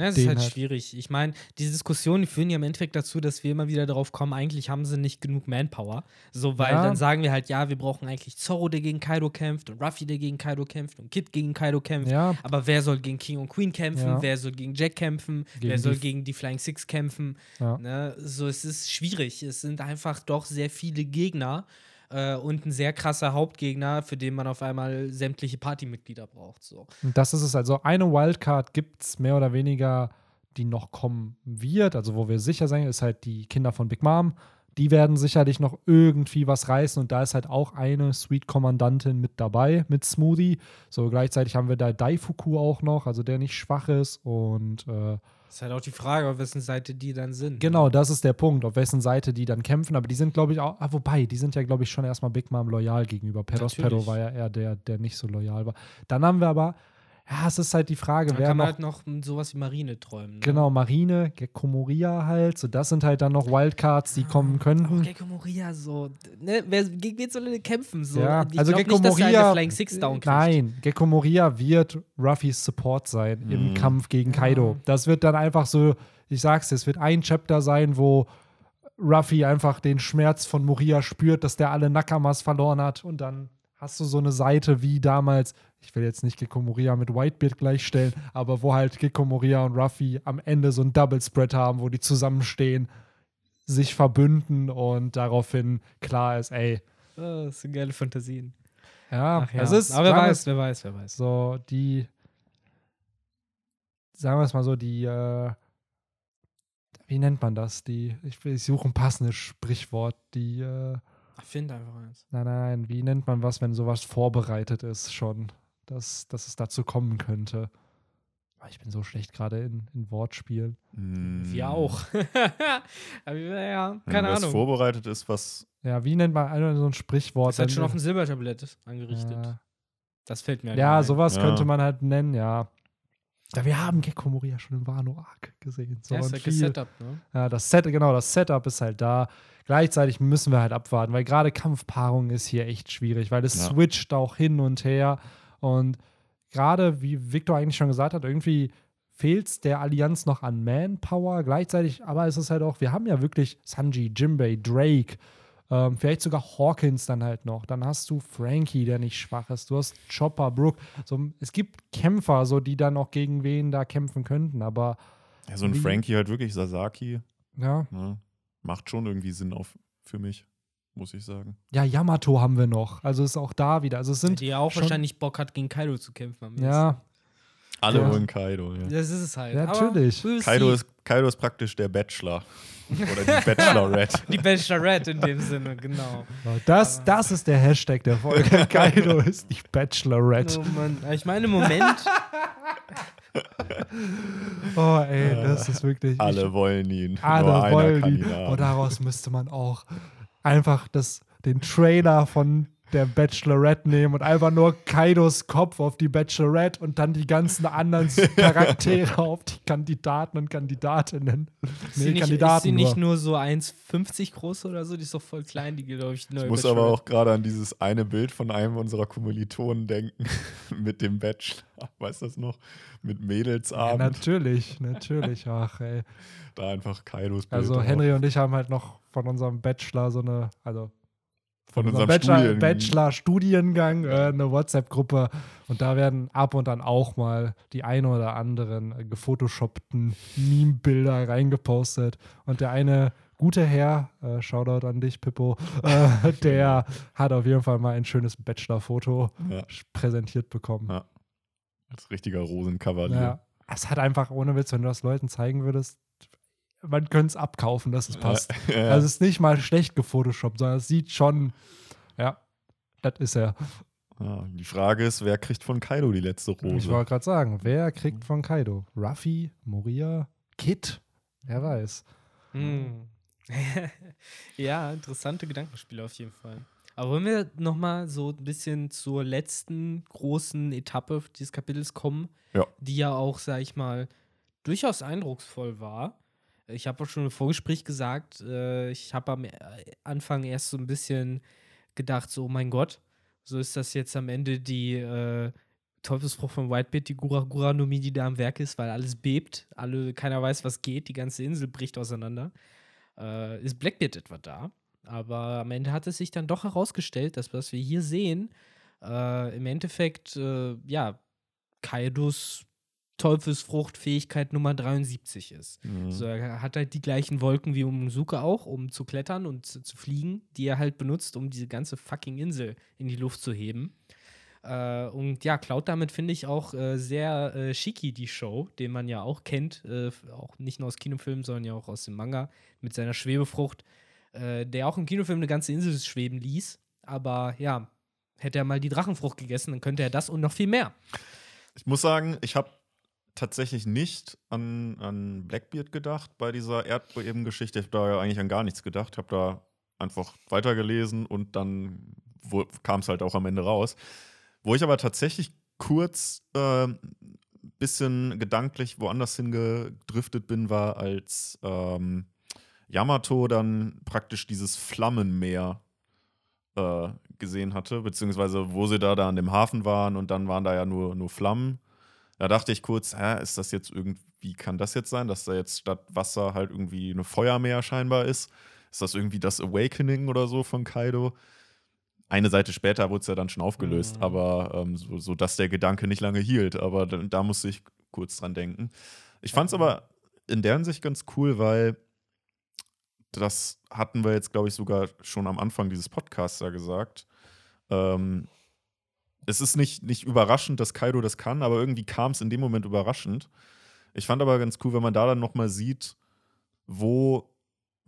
Ja, es
den
ist halt
halt-
schwierig. Ich meine, diese Diskussionen führen ja im Endeffekt dazu, dass wir immer wieder darauf kommen, eigentlich haben sie nicht genug Manpower. So, weil
Ja.
dann sagen wir halt, ja, wir brauchen eigentlich Zorro, der gegen Kaido kämpft und Ruffy, der gegen Kaido kämpft und Kid gegen Kaido kämpft.
ja,
Aber wer soll gegen King und Queen kämpfen?
Ja.
Wer soll gegen Jack kämpfen?
Gegen
wer soll gegen die Flying Six kämpfen? Ne? So, es ist schwierig. Es sind einfach doch sehr viele Gegner äh, und ein sehr krasser Hauptgegner, für den man auf einmal sämtliche Partymitglieder braucht. So.
Und das ist es. Also eine Wildcard gibt es mehr oder weniger, die noch kommen wird. Also wo wir sicher sein, ist halt die Kinder von Big Mom. Die werden sicherlich noch irgendwie was reißen. Und da ist halt auch eine Sweet-Kommandantin mit dabei, mit Smoothie. So gleichzeitig haben wir da Daifuku auch noch, also der nicht schwach ist. Und äh,
Ist halt auch die Frage, auf wessen Seite die dann sind.
genau, das ist der Punkt, auf wessen Seite die dann kämpfen. Aber die sind, glaube ich, auch, ah, wobei, die sind ja, glaube ich, schon erstmal Big Mom loyal gegenüber. Peros
Natürlich.
Pero war ja eher der, der nicht so loyal war. Dann haben wir aber, ja, es ist halt die Frage,
Dann
wer
kann man
noch
halt noch sowas wie Marine träumen. Ne?
Genau, Marine, Gecko Moria halt. So, das sind halt dann noch Wildcards, die kommen
Auch
könnten.
Gecko Moria so. Ne? Wer, gegen wen soll er denn kämpfen? So?
Ja,
ich
also Gecko
nicht,
Moria.
Flying Six down kriegt.
Nein, Gecko Moria wird Ruffys Support sein im
Mhm.
Kampf gegen Kaido. Das wird dann einfach so, ich sag's dir, es wird ein Chapter sein, wo Ruffy einfach den Schmerz von Moria spürt, dass der alle Nakamas verloren hat und dann hast du so eine Seite wie damals, ich will jetzt nicht Gecko Moria mit Whitebeard gleichstellen, aber wo halt Gecko Moria und Ruffy am Ende so ein Double Spread haben, wo die zusammenstehen, sich verbünden und daraufhin klar ist, ey,
Oh, das sind geile Fantasien.
ja,
Ach ja.
es ist,
Aber wer weiß, wer weiß, wer weiß.
so die, sagen wir es mal so, die, äh, wie nennt man das? Die, ich, ich suche ein passendes Sprichwort, die, äh,
find einfach eins.
nein, nein, wie nennt man was, wenn sowas vorbereitet ist schon, dass, dass es dazu kommen könnte? Ah, Ich bin so schlecht gerade in, in Wortspielen.
Mm.
Wir auch. Aber ja,
Wenn
keine
was
Ahnung.
vorbereitet ist, was.
Ja, wie nennt man also so ein Sprichwort?
Das hat
wenn
schon auf ein Silbertablett angerichtet.
Ja.
Das fällt mir
Ja,
ein.
sowas
Ja.
könnte man halt nennen, ja. Ja, wir haben Gecko Moria schon im Wano Arc gesehen. So
Ja, ist halt
viel-
gesetup, ne?
Ja, das Set, genau, das Setup ist halt da. Gleichzeitig müssen wir halt abwarten, weil gerade Kampfpaarung ist hier echt schwierig, weil es
Ja.
switcht auch hin und her. Und gerade, wie Victor eigentlich schon gesagt hat, irgendwie fehlt es der Allianz noch an Manpower. Gleichzeitig, aber es ist halt auch, wir haben ja wirklich Sanji, Jimbei, Drake, ähm, vielleicht sogar Hawkins dann halt noch. Dann hast du Frankie, der nicht schwach ist. Du hast Chopper, Brook. So, es gibt Kämpfer, so, die dann auch gegen wen da kämpfen könnten, aber
Ja, so ein Frankie halt wirklich, Sasaki,
ja.
ne, macht schon irgendwie Sinn auf, für mich, muss ich sagen.
Ja, Yamato haben wir noch. Also ist auch da wieder. Also es sind
die ja auch
schon-
wahrscheinlich Bock hat, gegen Kaido zu kämpfen. am
ja,
Alle
Ja.
wollen Kaido, ja.
Das ist es halt.
Ja, natürlich.
Kaido ist, Kaido ist praktisch der Bachelor. Oder die Bachelorette.
Die Bachelorette in dem Sinne, genau.
das, das ist der Hashtag der Folge. Kaido ist die Bachelorette.
Oh Mann. Ich meine, im Moment,
Oh, ey, das ist wirklich.
Alle
Ich,
wollen ihn.
alle wollen ihn. Und daraus müsste man auch einfach das, den Trailer von der Bachelorette nehmen und einfach nur Kaidos Kopf auf die Bachelorette und dann die ganzen anderen Charaktere auf die Kandidaten und Kandidatinnen.
ist sie, nicht, ist
Kandidaten
sie nicht
nur.
nur so 1,50 groß oder so? Die ist doch voll klein, die, glaube ich, neue
Ich muss aber auch gerade an dieses eine Bild von einem unserer Kommilitonen denken, mit dem Bachelor. Weißt du das noch? Mit
Ja,
Mädelsabend.
natürlich, natürlich. Ach, ey.
da einfach Kaidos Bild.
Also
drauf.
Henry und ich haben halt noch von unserem Bachelor so eine, also
von
unserem
unserem
Bachelor,
Studien.
Bachelor-Studiengang, äh, eine WhatsApp-Gruppe und da werden ab und an auch mal die ein oder anderen äh, gefotoshoppten Meme-Bilder reingepostet und der eine gute Herr, äh, Shoutout an dich, Pippo, äh, der hat auf jeden Fall mal ein schönes Bachelor-Foto
Ja.
präsentiert bekommen.
Ja. Als richtiger Rosenkavalier.
Ja. Es hat einfach, ohne Witz, wenn du das Leuten zeigen würdest, man könnte es abkaufen, dass es passt.
Ja.
Also es ist nicht mal schlecht gefotoshoppt, sondern es sieht schon, ja, das ist er.
Ja, die Frage ist, wer kriegt von Kaido die letzte Rose?
Ich wollte gerade sagen, wer kriegt von Kaido? Ruffy, Moria, Kid? Wer weiß.
Hm. ja, interessante Gedankenspiele auf jeden Fall. Aber wollen wir noch mal so ein bisschen zur letzten großen Etappe dieses Kapitels kommen,
Ja.
die ja auch, sag ich mal, durchaus eindrucksvoll war. Ich habe auch schon im Vorgespräch gesagt, äh, ich habe am äh, Anfang erst so ein bisschen gedacht, so, oh mein Gott, so ist das jetzt am Ende die äh, Teufelsfrucht von Whitebeard, die Gura Gura Nomi, die da am Werk ist, weil alles bebt, alle, keiner weiß, was geht, die ganze Insel bricht auseinander. Äh, ist Blackbeard etwa da? Aber am Ende hat es sich dann doch herausgestellt, dass was wir hier sehen, äh, im Endeffekt, äh, ja, Kaidos Teufelsfrucht-Fähigkeit Nummer 73 ist.
Mhm.
So, er hat halt die gleichen Wolken wie Umsuke auch, um zu klettern und zu, zu fliegen, die er halt benutzt, um diese ganze fucking Insel in die Luft zu heben. Äh, und ja, klaut damit, finde ich, auch äh, sehr äh, Shiki, die Show, den man ja auch kennt, äh, auch nicht nur aus Kinofilmen, sondern ja auch aus dem Manga, mit seiner Schwebefrucht, äh, der auch im Kinofilm eine ganze Insel schweben ließ. Aber ja, hätte er mal die Drachenfrucht gegessen, dann könnte er das und noch viel mehr.
Ich muss sagen, ich habe tatsächlich nicht an, an Blackbeard gedacht bei dieser Erdbebengeschichte. Ich habe da ja eigentlich an gar nichts gedacht. habe da einfach weitergelesen und dann kam es halt auch am Ende raus. Wo ich aber tatsächlich kurz ein äh, bisschen gedanklich woanders hingedriftet bin, war, als ähm, Yamato dann praktisch dieses Flammenmeer äh, gesehen hatte, beziehungsweise wo sie da, da an dem Hafen waren und dann waren da ja nur, nur Flammen. Da dachte ich kurz, hä, ist das jetzt irgendwie, kann das jetzt sein, dass da jetzt statt Wasser halt irgendwie eine Feuermeer scheinbar ist? Ist das irgendwie das Awakening oder so von Kaido? Eine Seite später wurde es ja dann schon aufgelöst,
Mhm.
aber ähm, so, so, dass der Gedanke nicht lange hielt. Aber da, da musste ich kurz dran denken. Ich fand es aber in der Hinsicht ganz cool, weil das hatten wir jetzt, glaube ich, sogar schon am Anfang dieses Podcasts da gesagt. Ähm, es ist nicht, nicht überraschend, dass Kaido das kann, aber irgendwie kam es in dem Moment überraschend. Ich fand aber ganz cool, wenn man da dann nochmal sieht, wo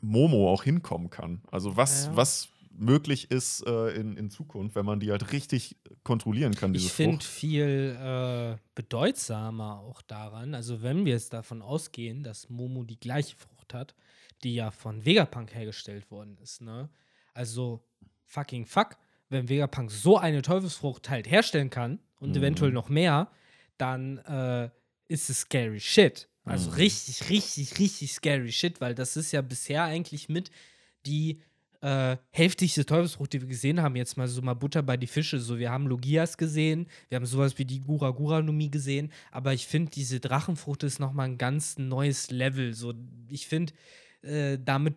Momo auch hinkommen kann. Also was,
Ja.
was möglich ist äh, in, in Zukunft, wenn man die halt richtig kontrollieren kann, diese
Ich finde viel äh, bedeutsamer auch daran, also wenn wir jetzt davon ausgehen, dass Momo die gleiche Frucht hat, die ja von Vegapunk hergestellt worden ist, ne? Also fucking fuck, wenn Vegapunk so eine Teufelsfrucht halt herstellen kann und
Mhm.
eventuell noch mehr, dann äh, ist es scary shit. Also
Mhm.
richtig, richtig, richtig scary shit, weil das ist ja bisher eigentlich mit die äh, heftigste Teufelsfrucht, die wir gesehen haben. Jetzt mal so mal Butter bei die Fische. So, wir haben Logias gesehen, wir haben sowas wie die Gura Gura Numie gesehen, aber ich finde, diese Drachenfrucht ist nochmal ein ganz neues Level. So, ich finde, äh, damit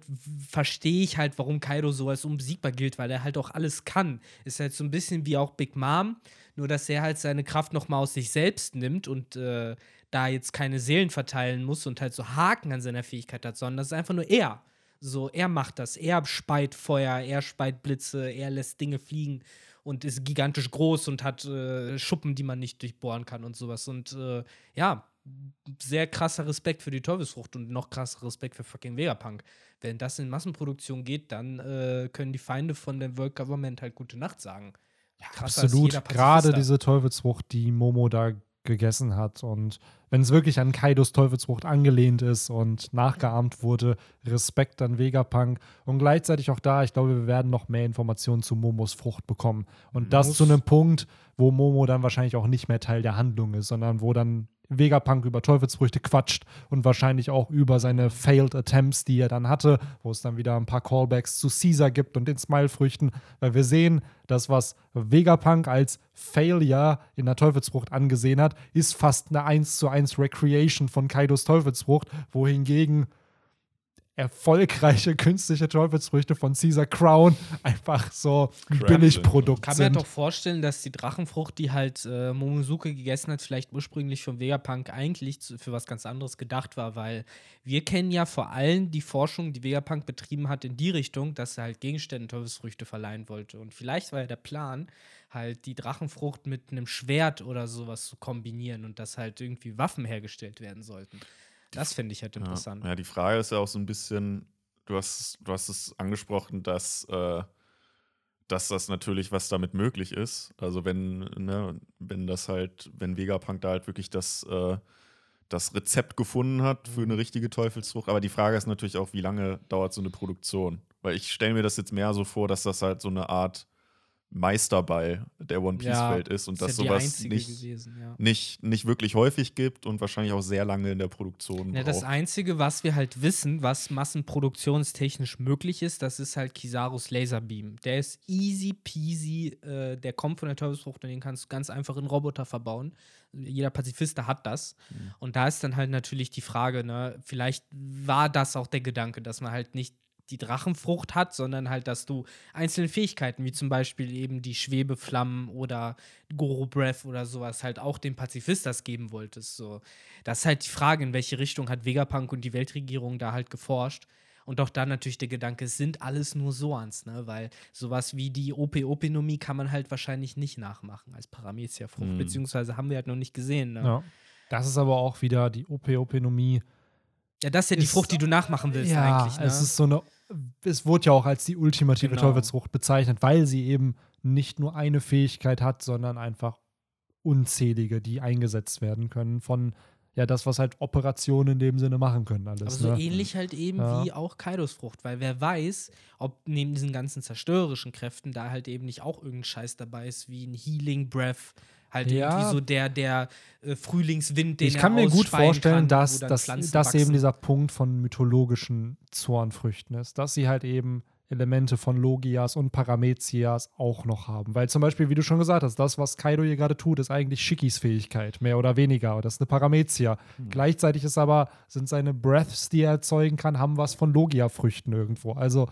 verstehe ich halt, warum Kaido so als unbesiegbar gilt, weil er halt auch alles kann. Ist halt so ein bisschen wie auch Big Mom, nur dass er halt seine Kraft nochmal aus sich selbst nimmt und äh, da jetzt keine Seelen verteilen muss und halt so Haken an seiner Fähigkeit hat, sondern das ist einfach nur er. So, er macht das. Er speit Feuer, er speit Blitze, er lässt Dinge fliegen und ist gigantisch groß und hat äh, Schuppen, die man nicht durchbohren kann und sowas. Und äh, ja, sehr krasser Respekt für die Teufelsfrucht und noch krasser Respekt für fucking Vegapunk. Wenn das in Massenproduktion geht, dann äh, können die Feinde von dem World Government halt gute Nacht sagen. Als
Absolut. Gerade diese Teufelsfrucht, die Momo da gegessen hat. Und wenn es wirklich an Kaidos Teufelsfrucht angelehnt ist und nachgeahmt wurde, Respekt an Vegapunk. Und gleichzeitig auch da, ich glaube, wir werden noch mehr Informationen zu Momos Frucht bekommen. Und das
Muss.
zu einem Punkt, wo Momo dann wahrscheinlich auch nicht mehr Teil der Handlung ist, sondern wo dann Vegapunk über Teufelsfrüchte quatscht und wahrscheinlich auch über seine Failed Attempts, die er dann hatte, wo es dann wieder ein paar Callbacks zu Caesar gibt und den Smile-Früchten, weil wir sehen, das, was Vegapunk als Failure in der Teufelsfrucht angesehen hat, ist fast eine 1 zu 1 Recreation von Kaidos Teufelsfrucht, wohingegen erfolgreiche künstliche Teufelsfrüchte von Caesar Crown einfach so ein Billigprodukt
Kann mir
sind.
doch vorstellen, dass die Drachenfrucht, die halt äh, Momosuke gegessen hat, vielleicht ursprünglich von Vegapunk eigentlich für was ganz anderes gedacht war, weil wir kennen ja vor allem die Forschung, die Vegapunk betrieben hat, in die Richtung, dass er halt Gegenständen Teufelsfrüchte verleihen wollte. Und vielleicht war ja der Plan, halt die Drachenfrucht mit einem Schwert oder sowas zu kombinieren und dass halt irgendwie Waffen hergestellt werden sollten. Das finde ich halt interessant.
Ja, ja, die Frage ist ja auch so ein bisschen, du hast, du hast es angesprochen, dass äh, dass das natürlich, was damit möglich ist. Also wenn, ne, wenn das halt, wenn Vegapunk da halt wirklich das, äh, das Rezept gefunden hat für eine richtige Teufelsfrucht. Aber die Frage ist natürlich auch, wie lange dauert so eine Produktion? Weil ich stelle mir das jetzt mehr so vor, dass das halt so eine Art Meisterball der One Piece-Welt ist und dass
ja
sowas nicht,
gewesen, ja.
nicht, nicht wirklich häufig gibt und wahrscheinlich auch sehr lange in der Produktion
Ja, das. Einzige, was wir halt wissen, was massenproduktionstechnisch möglich ist, das ist halt Kisarus Laserbeam. Der ist easy peasy, äh, der kommt von der Teufelsfrucht und den kannst du ganz einfach in Roboter verbauen. Jeder Pazifist hat das.
Mhm.
Und da ist dann halt natürlich die Frage, ne, vielleicht war das auch der Gedanke, dass man halt nicht die Drachenfrucht hat, sondern halt, dass du einzelne Fähigkeiten, wie zum Beispiel eben die Schwebeflammen oder Goro Breath oder sowas, halt auch dem Pazifistas geben wolltest. So. Das ist halt die Frage, in welche Richtung hat Vegapunk und die Weltregierung da halt geforscht. Und auch dann natürlich der Gedanke, es sind alles nur Soans, ne? Weil sowas wie die OP-Opinomie kann man halt wahrscheinlich nicht nachmachen als Paramezia-Frucht,
Mhm.
beziehungsweise haben wir halt noch nicht gesehen. Ne?
Ja. Das ist aber auch wieder die OP-Opinomie.
Ja, das ist ja die Frucht, die du nachmachen willst
ja,
eigentlich. Ne?
es ist so eine. Es wurde ja auch als die ultimative
Genau.
Teufelsfrucht bezeichnet, weil sie eben nicht nur eine Fähigkeit hat, sondern einfach unzählige, die eingesetzt werden können von ja das, was halt Operationen in dem Sinne machen können alles.
Aber so
ne?
ähnlich halt eben
Ja.
wie auch Kaidos Frucht, weil wer weiß, ob neben diesen ganzen zerstörerischen Kräften da halt eben nicht auch irgendein Scheiß dabei ist, wie ein Healing Breath, halt
Ja.
irgendwie so der, der äh, Frühlingswind, den
ich
er
kann mir gut vorstellen,
kann,
dass, dass,
Pflanzen
dass eben dieser Punkt von mythologischen Zornfrüchten ist, dass sie halt eben Elemente von Logias und Paramezias auch noch haben. Weil zum Beispiel, wie du schon gesagt hast, das, was Kaido hier gerade tut, ist eigentlich Shikis Fähigkeit, mehr oder weniger. Das ist eine Paramezia.
Hm.
Gleichzeitig ist aber, sind seine Breaths, die er erzeugen kann, haben was von Logia-Früchten irgendwo. Also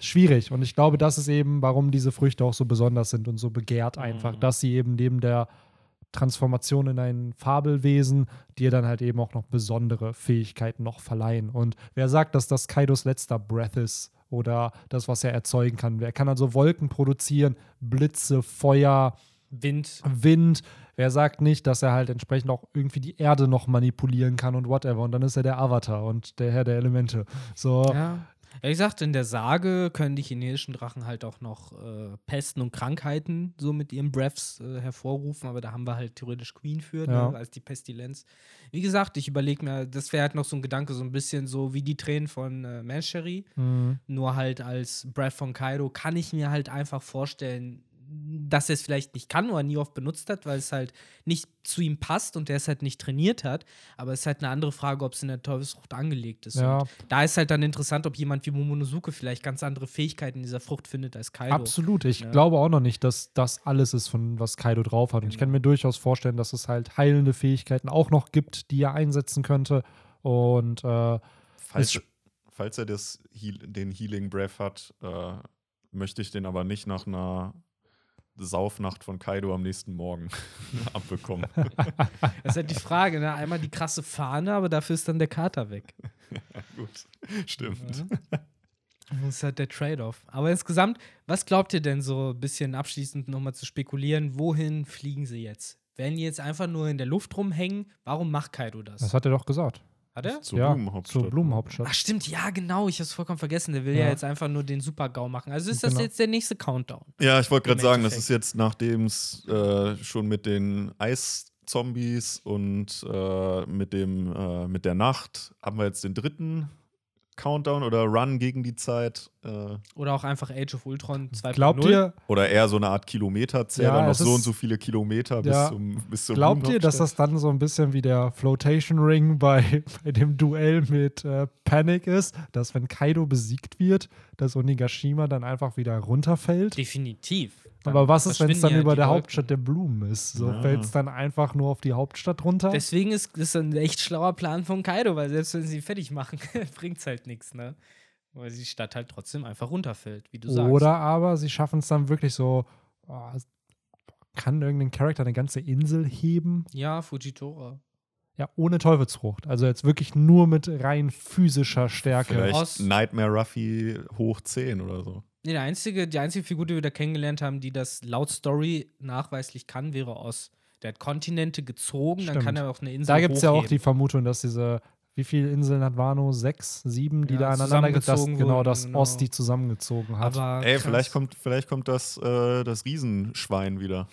schwierig. Und ich glaube, das ist eben, warum diese Früchte auch so besonders sind und so begehrt einfach,
Mhm.
dass sie eben neben der Transformation in ein Fabelwesen dir dann halt eben auch noch besondere Fähigkeiten noch verleihen. Und wer sagt, dass das Kaidos letzter Breath ist oder das, was er erzeugen kann? Wer kann also Wolken produzieren, Blitze, Feuer,
Wind.
Wind? Wer sagt nicht, dass er halt entsprechend auch irgendwie die Erde noch manipulieren kann und whatever? Und dann ist er der Avatar und der Herr der Elemente. So,
Ja. Ja, wie gesagt, in der Sage können die chinesischen Drachen halt auch noch äh, Pesten und Krankheiten so mit ihren Breaths äh, hervorrufen, aber da haben wir halt theoretisch Queen für,
Ja.
ne, als die Pestilenz. Wie gesagt, ich überlege mir, das wäre halt noch so ein Gedanke, so ein bisschen so wie die Tränen von äh, Manchery,
mh,
nur halt als Breath von Kaido, kann ich mir halt einfach vorstellen, dass er es vielleicht nicht kann oder nie oft benutzt hat, weil es halt nicht zu ihm passt und er es halt nicht trainiert hat. Aber es ist halt eine andere Frage, ob es in der Teufelsfrucht angelegt ist.
Ja.
Und da ist halt dann interessant, ob jemand wie Momonosuke vielleicht ganz andere Fähigkeiten in dieser Frucht findet als Kaido.
Absolut. Ich
Ja.
glaube auch noch nicht, dass das alles ist, von was Kaido drauf hat. Und ich kann
Genau.
mir durchaus vorstellen, dass es halt heilende Fähigkeiten auch noch gibt, die er einsetzen könnte. Und äh,
Falls, falls er das den Healing Breath hat, äh, möchte ich den aber nicht nach einer Saufnacht von Kaido am nächsten Morgen abbekommen.
Das ist halt die Frage, ne? Einmal die krasse Fahne, aber dafür ist dann der Kater weg.
Gut, stimmt.
Das ist halt der Trade-off. Aber insgesamt, was glaubt ihr denn so ein bisschen abschließend nochmal zu spekulieren? Wohin fliegen sie jetzt? Werden die jetzt einfach nur in der Luft rumhängen? Warum macht Kaido das?
das hat er doch gesagt.
Hat er?
Zur
ja,
Blumenhauptstadt.
Zur Blumenhauptstadt.
Ach stimmt, ja genau, ich hab's vollkommen vergessen. Der will ja,
Ja.
jetzt einfach nur den Super-GAU machen. Also ist das
Genau.
jetzt der nächste Countdown.
Ja, ich wollte gerade sagen, das ist jetzt, nachdem es äh, schon mit den Eiszombies und äh, mit, dem, äh, mit der Nacht, haben wir jetzt den dritten Countdown oder Run gegen die Zeit. Äh,
Oder auch einfach Age of Ultron 2.0.
Glaubt ihr,
oder eher so eine Art Kilometerzähler,
Ja,
noch so und so viele Kilometer bis
Ja.
zum bis zur
glaubt ihr, dass das dann so ein bisschen wie der Flotation Ring bei, bei dem Duell mit äh, Panic ist, dass wenn Kaido besiegt wird, dass Onigashima dann einfach wieder runterfällt?
Definitiv.
Aber was ist, wenn es dann
ja
über der
Wolken.
Hauptstadt der Blumen ist? So
Ja.
fällt es dann einfach nur auf die Hauptstadt runter?
Deswegen ist das ein echt schlauer Plan von Kaido, weil selbst wenn sie ihn fertig machen, bringt's halt nichts, ne? Weil die Stadt halt trotzdem einfach runterfällt, wie du sagst.
Oder aber sie schaffen es dann wirklich so, oh, kann irgendein Charakter eine ganze Insel heben?
Ja, Fujitora.
Ja, ohne Teufelsfrucht. Also jetzt wirklich nur mit rein physischer Stärke.
Vielleicht
Aus-
Nightmare Ruffy hoch 10 oder so.
Nee, der einzige, die einzige Figur, die wir da kennengelernt haben, die das laut Story nachweislich kann, wäre Oz. Der hat Kontinente gezogen, dann
Stimmt.
kann er auch eine Insel
Da gibt es ja auch die Vermutung, dass diese wie viele Inseln hat Wano? Sechs, sieben, die
Ja,
da aneinander das,
zusammengezogen
Genau,
wurden,
das
genau.
Zusammengezogen hat.
Aber
Ey,
krass.
vielleicht kommt, vielleicht kommt das, äh, das Riesenschwein wieder.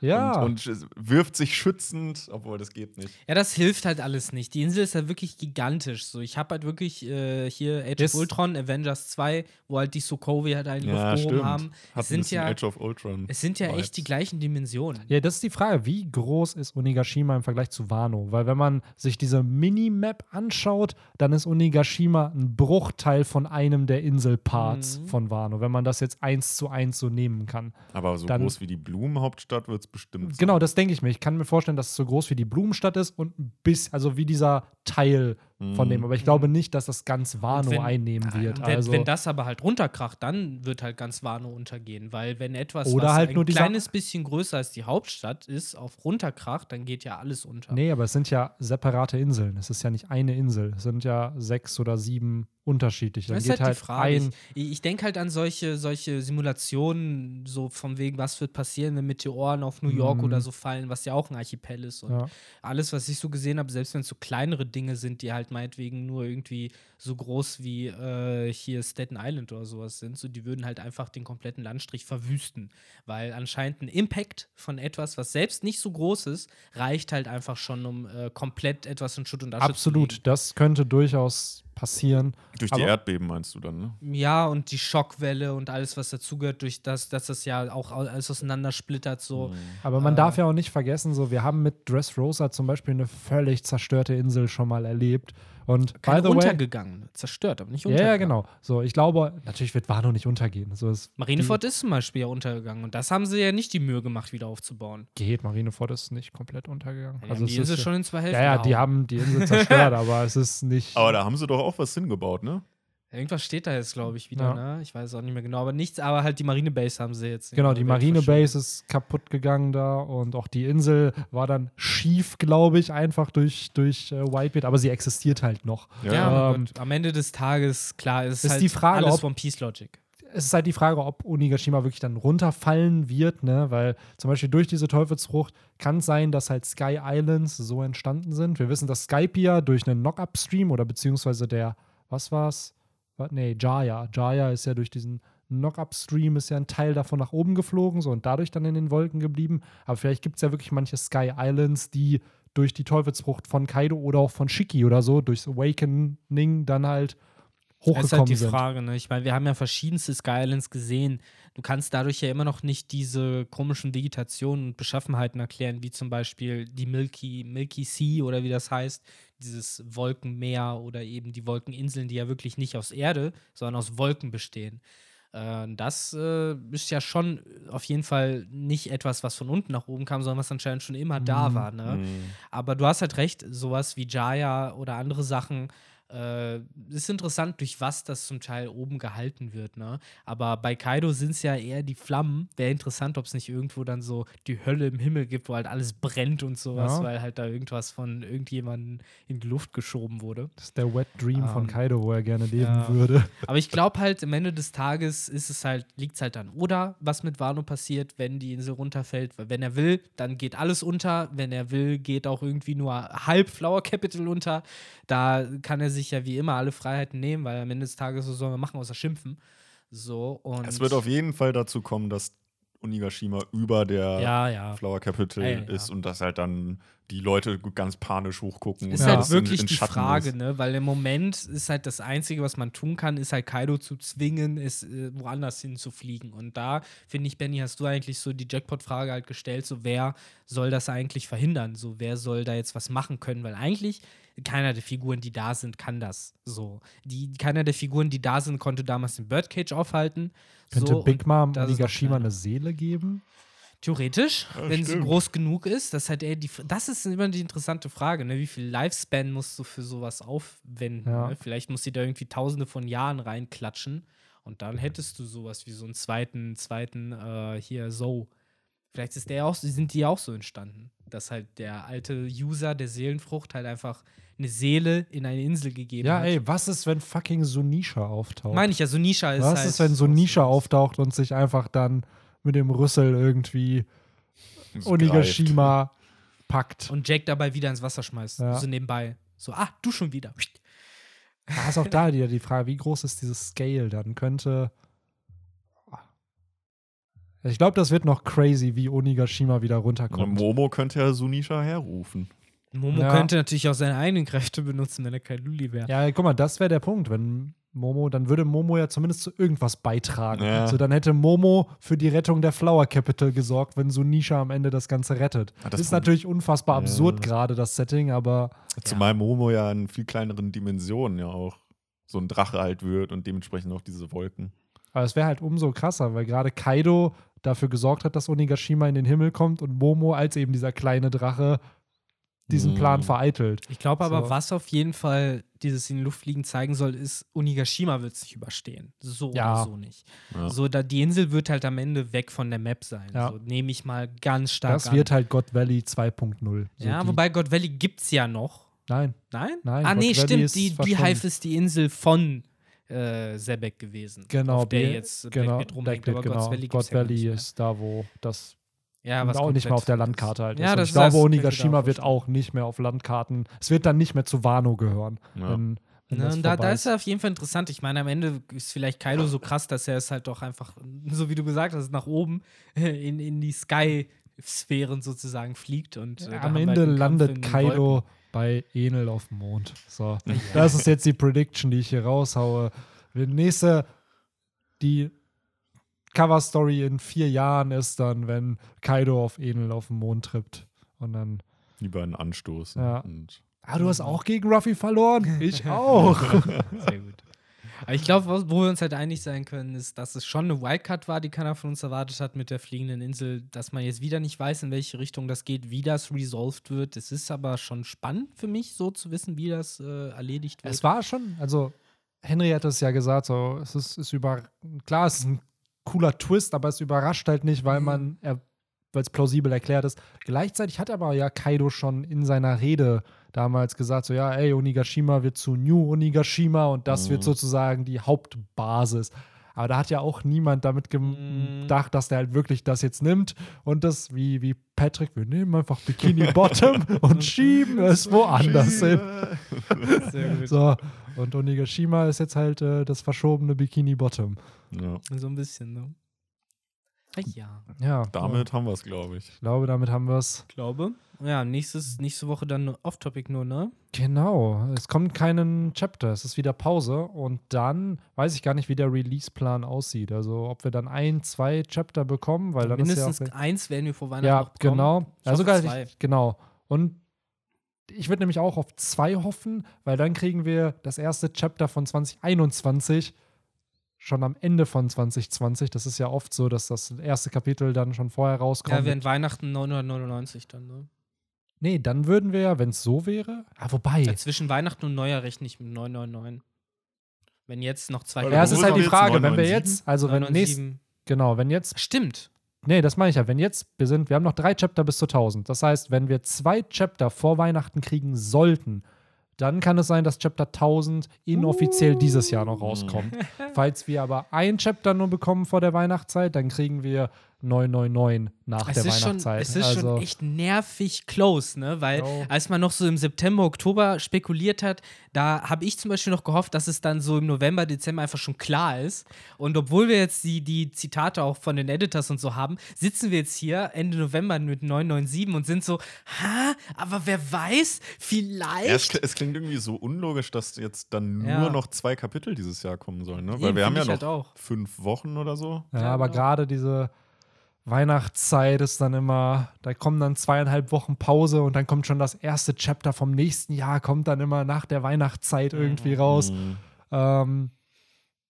Ja,
Und, und wirft sich schützend, obwohl das geht nicht.
Ja, das hilft halt alles nicht. Die Insel ist halt wirklich gigantisch. So, ich habe halt wirklich äh, hier Age
Ist-
of Ultron, Avengers 2, wo halt die Sokovia halt eigentlich
Ja, stimmt.
haben.
Hat
Es
ein
sind ja,
Age of Ultron.
es sind ja echt die
Vibes.
gleichen Dimensionen.
Ja, das ist die Frage, wie groß ist Onigashima im Vergleich zu Wano? Weil wenn man sich diese Minimap anschaut, dann ist Onigashima ein Bruchteil von einem der Inselparts
Mhm.
von Wano, wenn man das jetzt eins zu eins so nehmen kann.
Aber so
Dann-
groß wie die Blumenhauptstadt wird es bestimmt. sein.
Genau, das denke ich mir. Ich kann mir vorstellen, dass es so groß wie die Blumenstadt ist und ein bisschen, also wie dieser Teil von dem. Aber ich glaube nicht, dass das ganz Wano
wenn-
einnehmen wird.
Und wenn,
also,
wenn das aber halt runterkracht, dann wird halt ganz Wano untergehen. Weil wenn etwas,
Oder
was
halt
ein
nur dieser-
kleines bisschen größer als die Hauptstadt ist, auf runterkracht, dann geht ja alles unter.
nee, aber es sind ja separate Inseln. Es ist ja nicht eine Insel. Es sind ja sechs oder sieben unterschiedliche. Dann
Das ist
geht
halt
halt
die Frage.
ein.
Ich, ich denke halt an solche, solche Simulationen, so von wegen, was wird passieren, wenn Meteoren auf New York
Mhm.
oder so fallen, was ja auch ein Archipel ist. Und
Ja.
alles, was ich so gesehen habe, selbst wenn es so kleinere Dinge sind, die halt meinetwegen nur irgendwie so groß wie äh, hier Staten Island oder sowas sind, so die würden halt einfach den kompletten Landstrich verwüsten. Weil anscheinend ein Impact von etwas, was selbst nicht so groß ist, reicht halt einfach schon, um äh, komplett etwas in Schutt und Asche zu
Absolut,
legen.
das könnte durchaus passieren.
Durch die
aber-
Erdbeben meinst du dann, ne?
Ja, und die Schockwelle und alles, was dazugehört, durch das, dass das ja auch au- alles auseinandersplittert, so.
Aber man
Äh.
darf ja auch nicht vergessen, so wir haben mit Dressrosa zum Beispiel eine völlig zerstörte Insel schon mal erlebt. Und
Keine
by the way,
untergegangen, zerstört, aber nicht
ja,
untergegangen.
ja, genau. So, ich glaube, natürlich wird Wano nicht untergehen. So, es
Marineford ist zum Beispiel ja untergegangen und das haben sie ja nicht die Mühe gemacht, wieder aufzubauen.
geht. Marineford ist nicht komplett untergegangen.
Die
also
die Insel
ist,
schon in zwei Hälften
ja, ja, die haben die Insel zerstört, aber es ist nicht.
Aber da haben sie doch auch was hingebaut, ne?
Irgendwas steht da jetzt, glaube ich, wieder,
Ja.
ne? Ich weiß auch nicht mehr genau, aber nichts, aber halt die Marinebase haben sie jetzt.
Genau, die Marinebase ist kaputt gegangen da und auch die Insel war dann schief, glaube ich, einfach durch, durch äh, Whitebeard, aber sie existiert halt noch.
Ja,
Ähm,
gut, am Ende des Tages, klar, ist,
ist
halt
die Frage,
alles
ob-
One Piece Logic.
es ist halt die Frage, ob Onigashima wirklich dann runterfallen wird, ne? Weil zum Beispiel durch diese Teufelsfrucht kann es sein, dass halt Sky Islands so entstanden sind. Wir wissen, dass Skypia durch einen Knock-Up-Stream oder beziehungsweise der, was war's? Nee, Jaya. Jaya ist ja durch diesen Knock-Up-Stream ist ja ein Teil davon nach oben geflogen, so und dadurch dann in den Wolken geblieben. Aber vielleicht gibt es ja wirklich manche Sky Islands, die durch die Teufelsfrucht von Kaido oder auch von Shiki oder so, durchs Awakening dann halt
Das
hochgekommen
ist halt die
sind.
Frage, ne? Ich meine, wir haben ja verschiedenste Skylands gesehen. Du kannst dadurch ja immer noch nicht diese komischen Vegetationen und Beschaffenheiten erklären, wie zum Beispiel die Milky, Milky Sea oder wie das heißt, dieses Wolkenmeer oder eben die Wolkeninseln, die ja wirklich nicht aus Erde, sondern aus Wolken bestehen. Äh, das äh, ist ja schon auf jeden Fall nicht etwas, was von unten nach oben kam, sondern was anscheinend schon immer da
Mhm.
war. Ne?
Mhm.
Aber du hast halt recht, sowas wie Jaya oder andere Sachen. Äh, ist interessant, durch was das zum Teil oben gehalten wird, ne? Aber bei Kaido sind es ja eher die Flammen. Wäre interessant, ob es nicht irgendwo dann so die Hölle im Himmel gibt, wo halt alles brennt und sowas,
Ja.
weil halt da irgendwas von irgendjemandem in die Luft geschoben wurde.
Das ist der Wet Dream von
Ähm,
Kaido, wo er gerne leben
ja.
würde.
Aber ich glaube halt, am Ende des Tages ist es halt, liegt es halt an Oda, was mit Wano passiert, wenn die Insel runterfällt. Weil wenn er will, dann geht alles unter. Wenn er will, geht auch irgendwie nur halb Flower Capital unter. Da kann er sich ja wie immer alle Freiheiten nehmen, weil am Ende des Tages so soll man machen, außer schimpfen. So, und
Es wird auf jeden Fall dazu kommen, dass Onigashima über der
Ja, ja.
Flower Capital
Ja, ja.
ist und dass halt dann die Leute ganz panisch hochgucken.
Ist
Ja.
halt
alles in-
wirklich
in
die
Schatten
Frage,
ist.
ne? Weil im Moment ist halt das Einzige, was man tun kann, ist halt Kaido zu zwingen, es äh, woanders hinzufliegen. Und da, finde ich, Benny, hast du eigentlich so die Jackpot-Frage halt gestellt, so wer soll das eigentlich verhindern? So, wer soll da jetzt was machen können? Weil eigentlich keiner der Figuren, die da sind, kann das. So. Die, keiner der Figuren, die da sind, konnte damals den Birdcage aufhalten.
Könnte
so,
Big
und
Mom
kleiner.
eine Seele geben?
Theoretisch,
Ja,
wenn sie
stimmt.
groß genug ist, das hat er die. Das ist immer die interessante Frage, ne? Wie viel Lifespan musst du für sowas aufwenden?
Ja.
Ne? Vielleicht muss sie da irgendwie tausende von Jahren reinklatschen und dann hättest du sowas wie so einen zweiten, zweiten, äh, hier so. Vielleicht ist der auch, sind die auch so entstanden, dass halt der alte User der Seelenfrucht halt einfach eine Seele in eine Insel gegeben
Ja,
hat.
ey, was ist, wenn fucking Sunisha auftaucht?
Meine ich ja, Sunisha ist
was
halt.
ist, wenn
so
Sunisha auftaucht und sich einfach dann mit dem Rüssel irgendwie
Es
Onigashima packt?
Und Jack dabei wieder ins Wasser schmeißt.
Ja.
So nebenbei. So, ah, du schon wieder.
Da ist auch da wieder die Frage, wie groß ist dieses Scale dann? Könnte. Ich glaube, das wird noch crazy, wie Onigashima wieder runterkommt.
Momo könnte ja Sunisha herrufen.
Momo
Ja.
könnte natürlich auch seine eigenen Kräfte benutzen, wenn er kein Luli wäre.
Ja, guck mal, das wäre der Punkt. Wenn Momo, dann würde Momo ja zumindest zu irgendwas beitragen.
Ja.
So, dann hätte Momo für die Rettung der Flower Capital gesorgt, wenn Sunisha am Ende das Ganze rettet.
Ah, das
ist natürlich unfassbar
Ja.
absurd gerade, das Setting, aber
Zumal Momo ja in viel kleineren Dimensionen ja auch so ein Drache halt wird und dementsprechend auch diese Wolken.
Aber es wäre halt umso krasser, weil gerade Kaido dafür gesorgt hat, dass Onigashima in den Himmel kommt und Momo als eben dieser kleine Drache diesen
Mm.
Plan vereitelt.
Ich glaube aber,
So.
was auf jeden Fall dieses in die Luft fliegen zeigen soll, ist, Onigashima wird es nicht überstehen. So
Ja.
oder so nicht.
Ja.
So, da die Insel wird halt am Ende weg von der Map sein.
Ja.
So, Nehme ich mal ganz stark
Das
an.
wird halt God Valley 2.0. So
ja,
die-
wobei God Valley gibt es ja noch.
Nein,
Nein?
Nein,
Ah,
God
nee,
Valley
stimmt. Die
verschwunden.
Beehive ist die Insel von äh, Sebek gewesen.
genau.
Auf der
Be-
jetzt
genau,
Blackbeard rumhängt.
Blackbeard,
Aber
genau.
Valley,
God
ja
Valley
mehr.
ist da, wo das
ja, was
auch nicht mehr auf der Landkarte halt ist.
Ja,
und
das
ich glaube, Onigashima wird auch nicht mehr auf Landkarten. Es wird dann nicht mehr zu Wano gehören.
Ja.
Wenn, wenn
Ne,
das
und da, da ist er auf jeden Fall interessant. Ich meine, am Ende ist vielleicht Kaido so krass, dass er es halt doch einfach, so wie du gesagt hast, nach oben in, in die Sky-Sphären sozusagen fliegt. Und, äh, da
Am Ende
halt Kampf
landet Kaido
Wolken.
Bei Enel auf dem Mond. So, das ist jetzt die Prediction, die ich hier raushaue. Die nächste, die Cover-Story in vier Jahren ist dann, wenn Kaido auf Enel auf den Mond trippt. Und dann,
Die beiden anstoßen.
Ja. Ah, du hast auch gegen Ruffy verloren? Ich auch.
Sehr gut. Aber ich glaube, wo wir uns halt einig sein können, ist, dass es schon eine Wildcard war, die keiner von uns erwartet hat mit der fliegenden Insel, dass man jetzt wieder nicht weiß, in welche Richtung das geht, wie das resolved wird. Es ist aber schon spannend für mich, so zu wissen, wie das äh, erledigt wird.
Es war schon, also Henry hat es ja gesagt, so, es ist, ist über, klar, es ist ein cooler Twist, aber es überrascht halt nicht, weil man, er, weil es plausibel erklärt ist. Gleichzeitig hat aber ja Kaido schon in seiner Rede damals gesagt, so, ja, ey, Onigashima wird zu New Onigashima und das
Mhm.
wird sozusagen die Hauptbasis. Aber da hat ja auch niemand damit gedacht, dass der halt wirklich das jetzt nimmt und das, wie, wie Patrick, wir nehmen einfach Bikini Bottom und schieben es woanders hin.
Sehr gut.
So, und Onigashima ist jetzt halt äh, das verschobene Bikini Bottom.
ja.
So ein bisschen, ne? Ja.
Ja,
Damit haben wir es, glaube ich.
Ich glaube, damit haben wir es.
Glaube. Ja, nächstes, nächste Woche dann off-topic nur, ne?
Genau. Es kommt keinen Chapter. Es ist wieder Pause. Und dann weiß ich gar nicht, wie der Release-Plan aussieht. Also, ob wir dann ein, zwei Chapter bekommen, weil dann
Mindestens
ist ja auch.
eins werden wir vor Weihnachten
Ja,
noch bekommen.
genau.
Ich
Also sogar,
zwei.
ich, genau. Und ich würde nämlich auch auf zwei hoffen, weil dann kriegen wir das erste Chapter von 2021 schon am Ende von 2020. Das ist ja oft so, dass das erste Kapitel dann schon vorher rauskommt.
Ja, während Weihnachten 999 dann, ne?
nee, dann würden wir ja, wenn es so wäre. Ah, wobei.
Ja, zwischen Weihnachten und Neujahr rechne ich mit 999. Wenn jetzt noch zwei
Ja, es ist halt die? Frage, wenn wir
997?
jetzt, also wenn nächst,
997.
genau, wenn jetzt,
Stimmt.
nee, das meine ich ja, wenn jetzt, wir sind, wir haben noch drei Chapter bis zu 1000. Das heißt, wenn wir zwei Chapter vor Weihnachten kriegen sollten, dann kann es sein, dass Chapter 1000 inoffiziell dieses Jahr noch rauskommt. Falls wir aber ein Chapter nur bekommen vor der Weihnachtszeit, dann kriegen wir 999 nach
Es
der
ist, schon,
Weihnachtszeit.
es ist
also,
schon echt nervig close, ne? Weil
Jo.
als man noch so im September, Oktober spekuliert hat, da habe ich zum Beispiel noch gehofft, dass es dann so im November, Dezember einfach schon klar ist. Und obwohl wir jetzt die, die Zitate auch von den Editors und so haben, sitzen wir jetzt hier Ende November mit 997 und sind so, ha, aber wer weiß,
Ja, es,
vielleicht.
es klingt irgendwie so unlogisch, dass jetzt dann nur
Ja.
noch zwei Kapitel dieses Jahr kommen sollen, ne? Weil
Eben,
wir haben ja noch
halt auch.
fünf Wochen oder so.
ja,
Ja,
aber
genau.
gerade diese Weihnachtszeit ist dann immer, da kommen dann zweieinhalb Wochen Pause und dann kommt schon das erste Chapter vom nächsten Jahr, kommt dann immer nach der Weihnachtszeit irgendwie raus.
Mhm.
Ähm,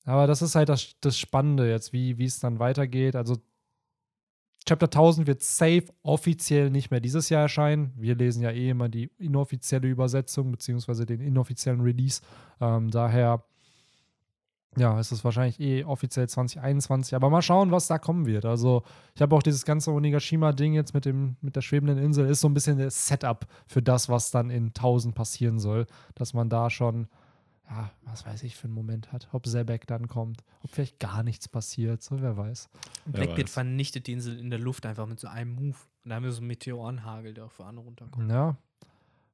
aber das ist halt das, das Spannende jetzt, wie wie es dann weitergeht. Also Chapter 1000 wird safe offiziell nicht mehr dieses Jahr erscheinen. Wir lesen ja eh immer die inoffizielle Übersetzung beziehungsweise den inoffiziellen Release. Ähm, daher ja, es ist wahrscheinlich eh offiziell 2021, aber mal schauen, was da kommen wird. Also, ich habe auch dieses ganze Onigashima-Ding jetzt mit, dem, mit der schwebenden Insel, ist so ein bisschen das Setup für das, was dann in 1000 passieren soll. Dass man da schon, ja, was weiß ich, für einen Moment hat. Ob Zebek dann kommt, ob vielleicht gar nichts passiert, so wer weiß.
Blackbeard vernichtet die Insel in der Luft einfach mit so einem Move. Und da haben wir so einen Meteorenhagel, der auch für andere runterkommt.
Ja.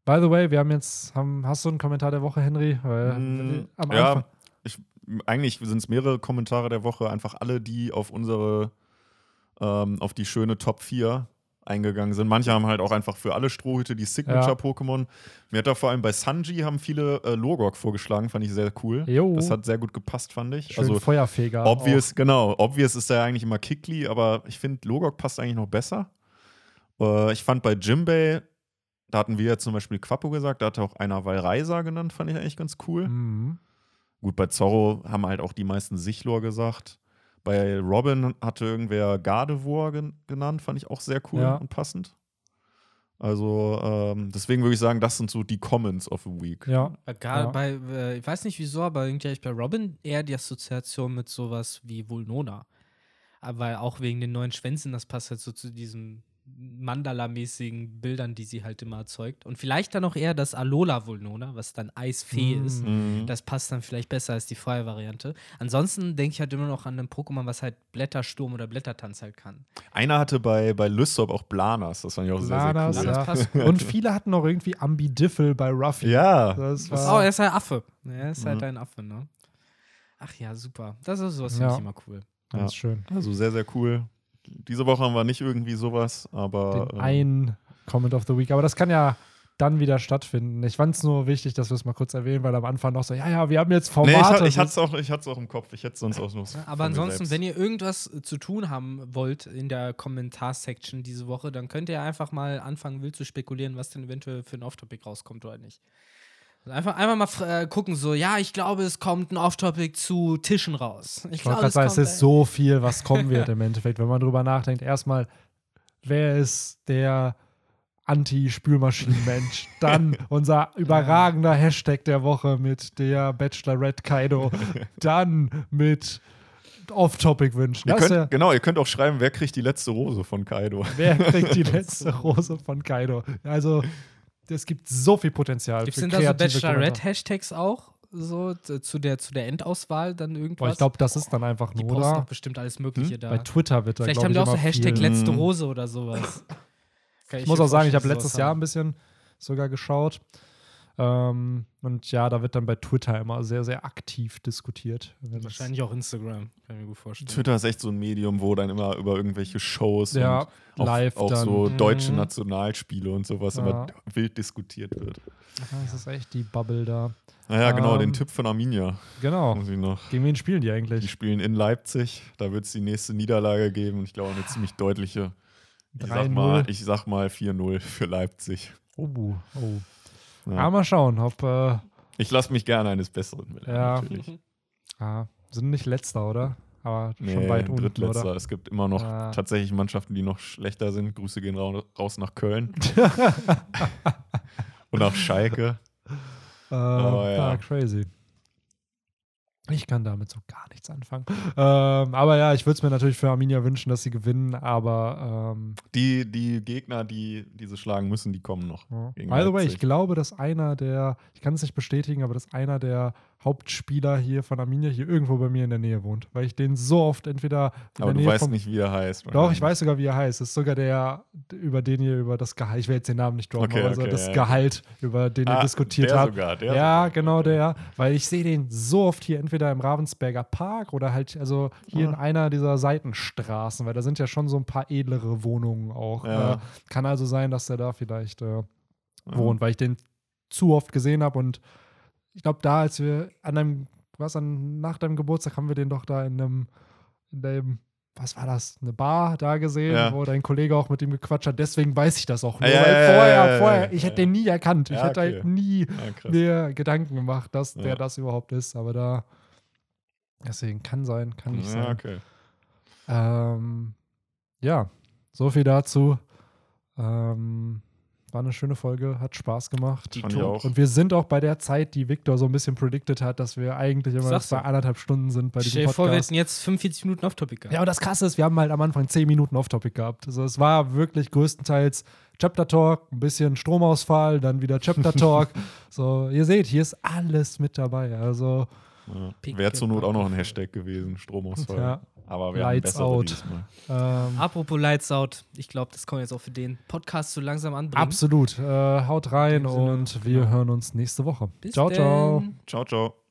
By the way, wir haben jetzt, haben, hast du einen Kommentar der Woche, Henry? Weil,
Mm,
am
ja,
Anfang-
ich, eigentlich sind es mehrere Kommentare der Woche, einfach alle, die auf unsere, ähm, auf die schöne Top 4 eingegangen sind. Manche haben halt auch einfach für alle Strohhüte die Signature-Pokémon. Mir hat da vor allem bei Sanji haben viele äh, Logok vorgeschlagen, fand ich sehr cool.
Jo.
Das hat sehr gut gepasst, fand ich.
Schön
also
Feuerfeger.
Obvious, genau. Obvious ist ja eigentlich immer Kikli, aber ich finde, Logok passt eigentlich noch besser. Äh, ich fand bei Jimbei, da hatten wir ja zum Beispiel Quappo gesagt, da hatte auch einer Valreisa genannt, fand ich eigentlich ganz
Auch.
cool.
Mhm.
Gut, bei Zorro haben halt auch die meisten Sichlor gesagt. Bei Robin hatte irgendwer Gardevoir gen genannt, fand ich auch sehr cool
Ja.
und passend. Also, ähm, deswegen würde ich sagen, das sind so die Comments of the Week.
Ja,
Gerade
Ja.
bei, äh, ich weiß nicht wieso, aber irgendwie habe ich bei Robin eher die Assoziation mit sowas wie Vulnona. Aber auch wegen den neuen Schwänzen, das passt halt so zu diesen Mandala-mäßigen Bildern, die sie halt immer erzeugt. Und vielleicht dann auch eher das Alola Vulnona, was dann Eisfee
Mm.
ist.
Mhm.
Das passt dann vielleicht besser als die freie Variante. Ansonsten denke ich halt immer noch an ein Pokémon, was halt Blättersturm oder Blättertanz halt kann.
Einer hatte bei, bei Lysop auch Blanas, das fand ich auch
Blanas,
sehr, sehr cool.
Blanas
ja.
passt gut.
Und viele hatten noch irgendwie Ambidiffel bei Ruffy.
Ja,
Das
Oh,
war,
er ist halt Affe. Er ist halt
Mhm.
ein Affe, ne? Ach ja, super. Das ist sowas
Ja.
finde ich immer cool.
ganz
Ja.
schön.
also sehr, sehr cool. Diese Woche haben wir nicht irgendwie sowas, aber.
Den
ähm,
einen Comment of the Week. Aber das kann ja dann wieder stattfinden. Ich fand es nur wichtig, dass wir es mal kurz erwähnen, weil am Anfang noch so, ja, ja, wir haben jetzt
Nee,
Formate.
ich, ha- ich hatte es auch, ich auch im Kopf. Ich hätte sonst auch noch.
Ja, aber ansonsten, wenn ihr irgendwas äh, zu tun haben wollt in der Kommentarsection diese Woche, dann könnt ihr einfach mal anfangen, wild zu spekulieren, was denn eventuell für ein Off-Topic rauskommt oder nicht. Einfach, einfach mal äh, gucken, so, ja, ich glaube, es kommt ein Off-Topic zu Tischen raus. Ich
Ich wollte
glaube,
gerade sagen, es ist so viel, was kommen wird im Endeffekt, wenn man drüber nachdenkt. Erstmal, wer ist der Anti-Spülmaschinen-Mensch? Dann unser überragender Hashtag der Woche mit der Bachelorette Kaido. Dann mit Off-Topic-Wünschen. Ja-
genau, ihr könnt auch schreiben, wer kriegt die letzte Rose von Kaido.
Wer kriegt die letzte Rose von Kaido? Also, es gibt so viel Potenzial.
Gibt es denn da so. Bachelorette-Hashtags auch? So zu der, zu der Endauswahl dann irgendwas?
Boah, ich glaube, das ist dann einfach
die
nur,
posten doch bestimmt alles Mögliche da.
Bei Twitter wird da,
Vielleicht haben die
ich,
auch so Hashtag
viel.
letzte
Mhm.
Rose oder sowas. Kann
Ich muss auch sagen, ich habe letztes Jahr
haben.
ein bisschen sogar geschaut. Ähm, und ja, da wird dann bei Twitter immer sehr, sehr aktiv diskutiert.
Wahrscheinlich auch Instagram, kann ich mir gut vorstellen.
Twitter ist echt so ein Medium, wo dann immer über irgendwelche Shows
Ja,
und auch,
live
auch
dann.
so deutsche
Mhm.
Nationalspiele und sowas
Ja.
immer wild diskutiert wird.
Aha, das ist echt die Bubble da.
Naja, genau,
Ähm,
den Tipp von Arminia
Genau. Gegen wen spielen die
Die
eigentlich?
spielen in Leipzig, da wird es die nächste Niederlage geben und ich glaube eine ziemlich deutliche. Ich sag
3-0.
mal, ich sag mal 4-0 für Leipzig.
Oh, oh.
Ja.
Ja, mal schauen, ob. Äh,
Ich lasse mich gerne eines Besseren belehren,
Ja.
natürlich.
ah, sind nicht letzter, oder? Aber schon
Nee,
weit unten, oder?
Es gibt immer noch
Ah.
tatsächlich Mannschaften, die noch schlechter sind. Grüße gehen rau- raus nach Köln und nach Schalke.
Äh,
Aber ja.
ah, crazy. Ich kann damit so gar nichts anfangen. Ähm, aber ja, ich würde es mir natürlich für Arminia wünschen, dass sie gewinnen, aber ähm,
Die, die Gegner, die diese schlagen müssen, die kommen noch.
Ja. By the way, ich glaube, dass einer der, ich kann es nicht bestätigen, aber dass einer der Hauptspieler hier von Arminia hier irgendwo bei mir in der Nähe wohnt, weil ich den so oft entweder in
Aber du
Nähe
weißt
vom,
nicht, wie er heißt.
Doch, ich weiß sogar, wie er heißt. Das ist sogar der, über den ihr über das Gehalt, ich will jetzt den Namen nicht droppen,
Okay,
aber so
okay,
das
ja,
Gehalt, über den ihr
Ah,
diskutiert
der
habt.
sogar, der
ja,
sogar.
genau der. Weil ich sehe den so oft hier entweder im Ravensberger Park oder halt, also hier in
Ah.
einer dieser Seitenstraßen, weil da sind ja schon so ein paar edlere Wohnungen auch.
Ja.
Äh, kann also sein, dass der da vielleicht äh, wohnt, weil ich den zu oft gesehen habe und ich glaube, da, als wir an deinem, was an, nach deinem Geburtstag haben wir den doch da in einem, in dem, was war das, eine Bar da gesehen,
Ja.
wo dein Kollege auch mit ihm gequatscht hat. Deswegen weiß ich das auch nur,
Ja,
weil
ja,
vorher, vorher, ich hätte den nie erkannt. Ich hätte halt
okay.
nie
Ja, krass.
mir Gedanken gemacht, dass der das überhaupt ist, aber da, deswegen kann sein, kann nicht sein.
okay.
Ähm, ja, so viel dazu. Ähm, war eine schöne Folge, hat Spaß gemacht.
Die
Fand ich
Ton-
auch.
Und wir sind auch bei der Zeit, die Victor so ein bisschen predicted hat, dass wir eigentlich immer bei anderthalb Stunden sind bei
Stell
diesem
dir vor, wir
Podcast.
hätten jetzt 45 Minuten Off-Topic gehabt.
Ja, und das Krasse ist, wir haben halt am Anfang 10 Minuten Off-Topic gehabt. Also es war wirklich größtenteils Chapter Talk, ein bisschen Stromausfall, dann wieder Chapter Talk. so, ihr seht, hier ist alles mit dabei. Also,
Ja. Wäre zur Not auch noch ein Hashtag gewesen, Stromausfall.
ja,
Aber wir haben
Lights
bessere
out. Ähm,
Apropos Lights Out, ich glaube, das kommt jetzt auch für den Podcast so langsam anbringen.
absolut. Äh, haut rein und wir
genau.
hören uns nächste Woche.
Bis
ciao, ciao.
denn.
Ciao, ciao.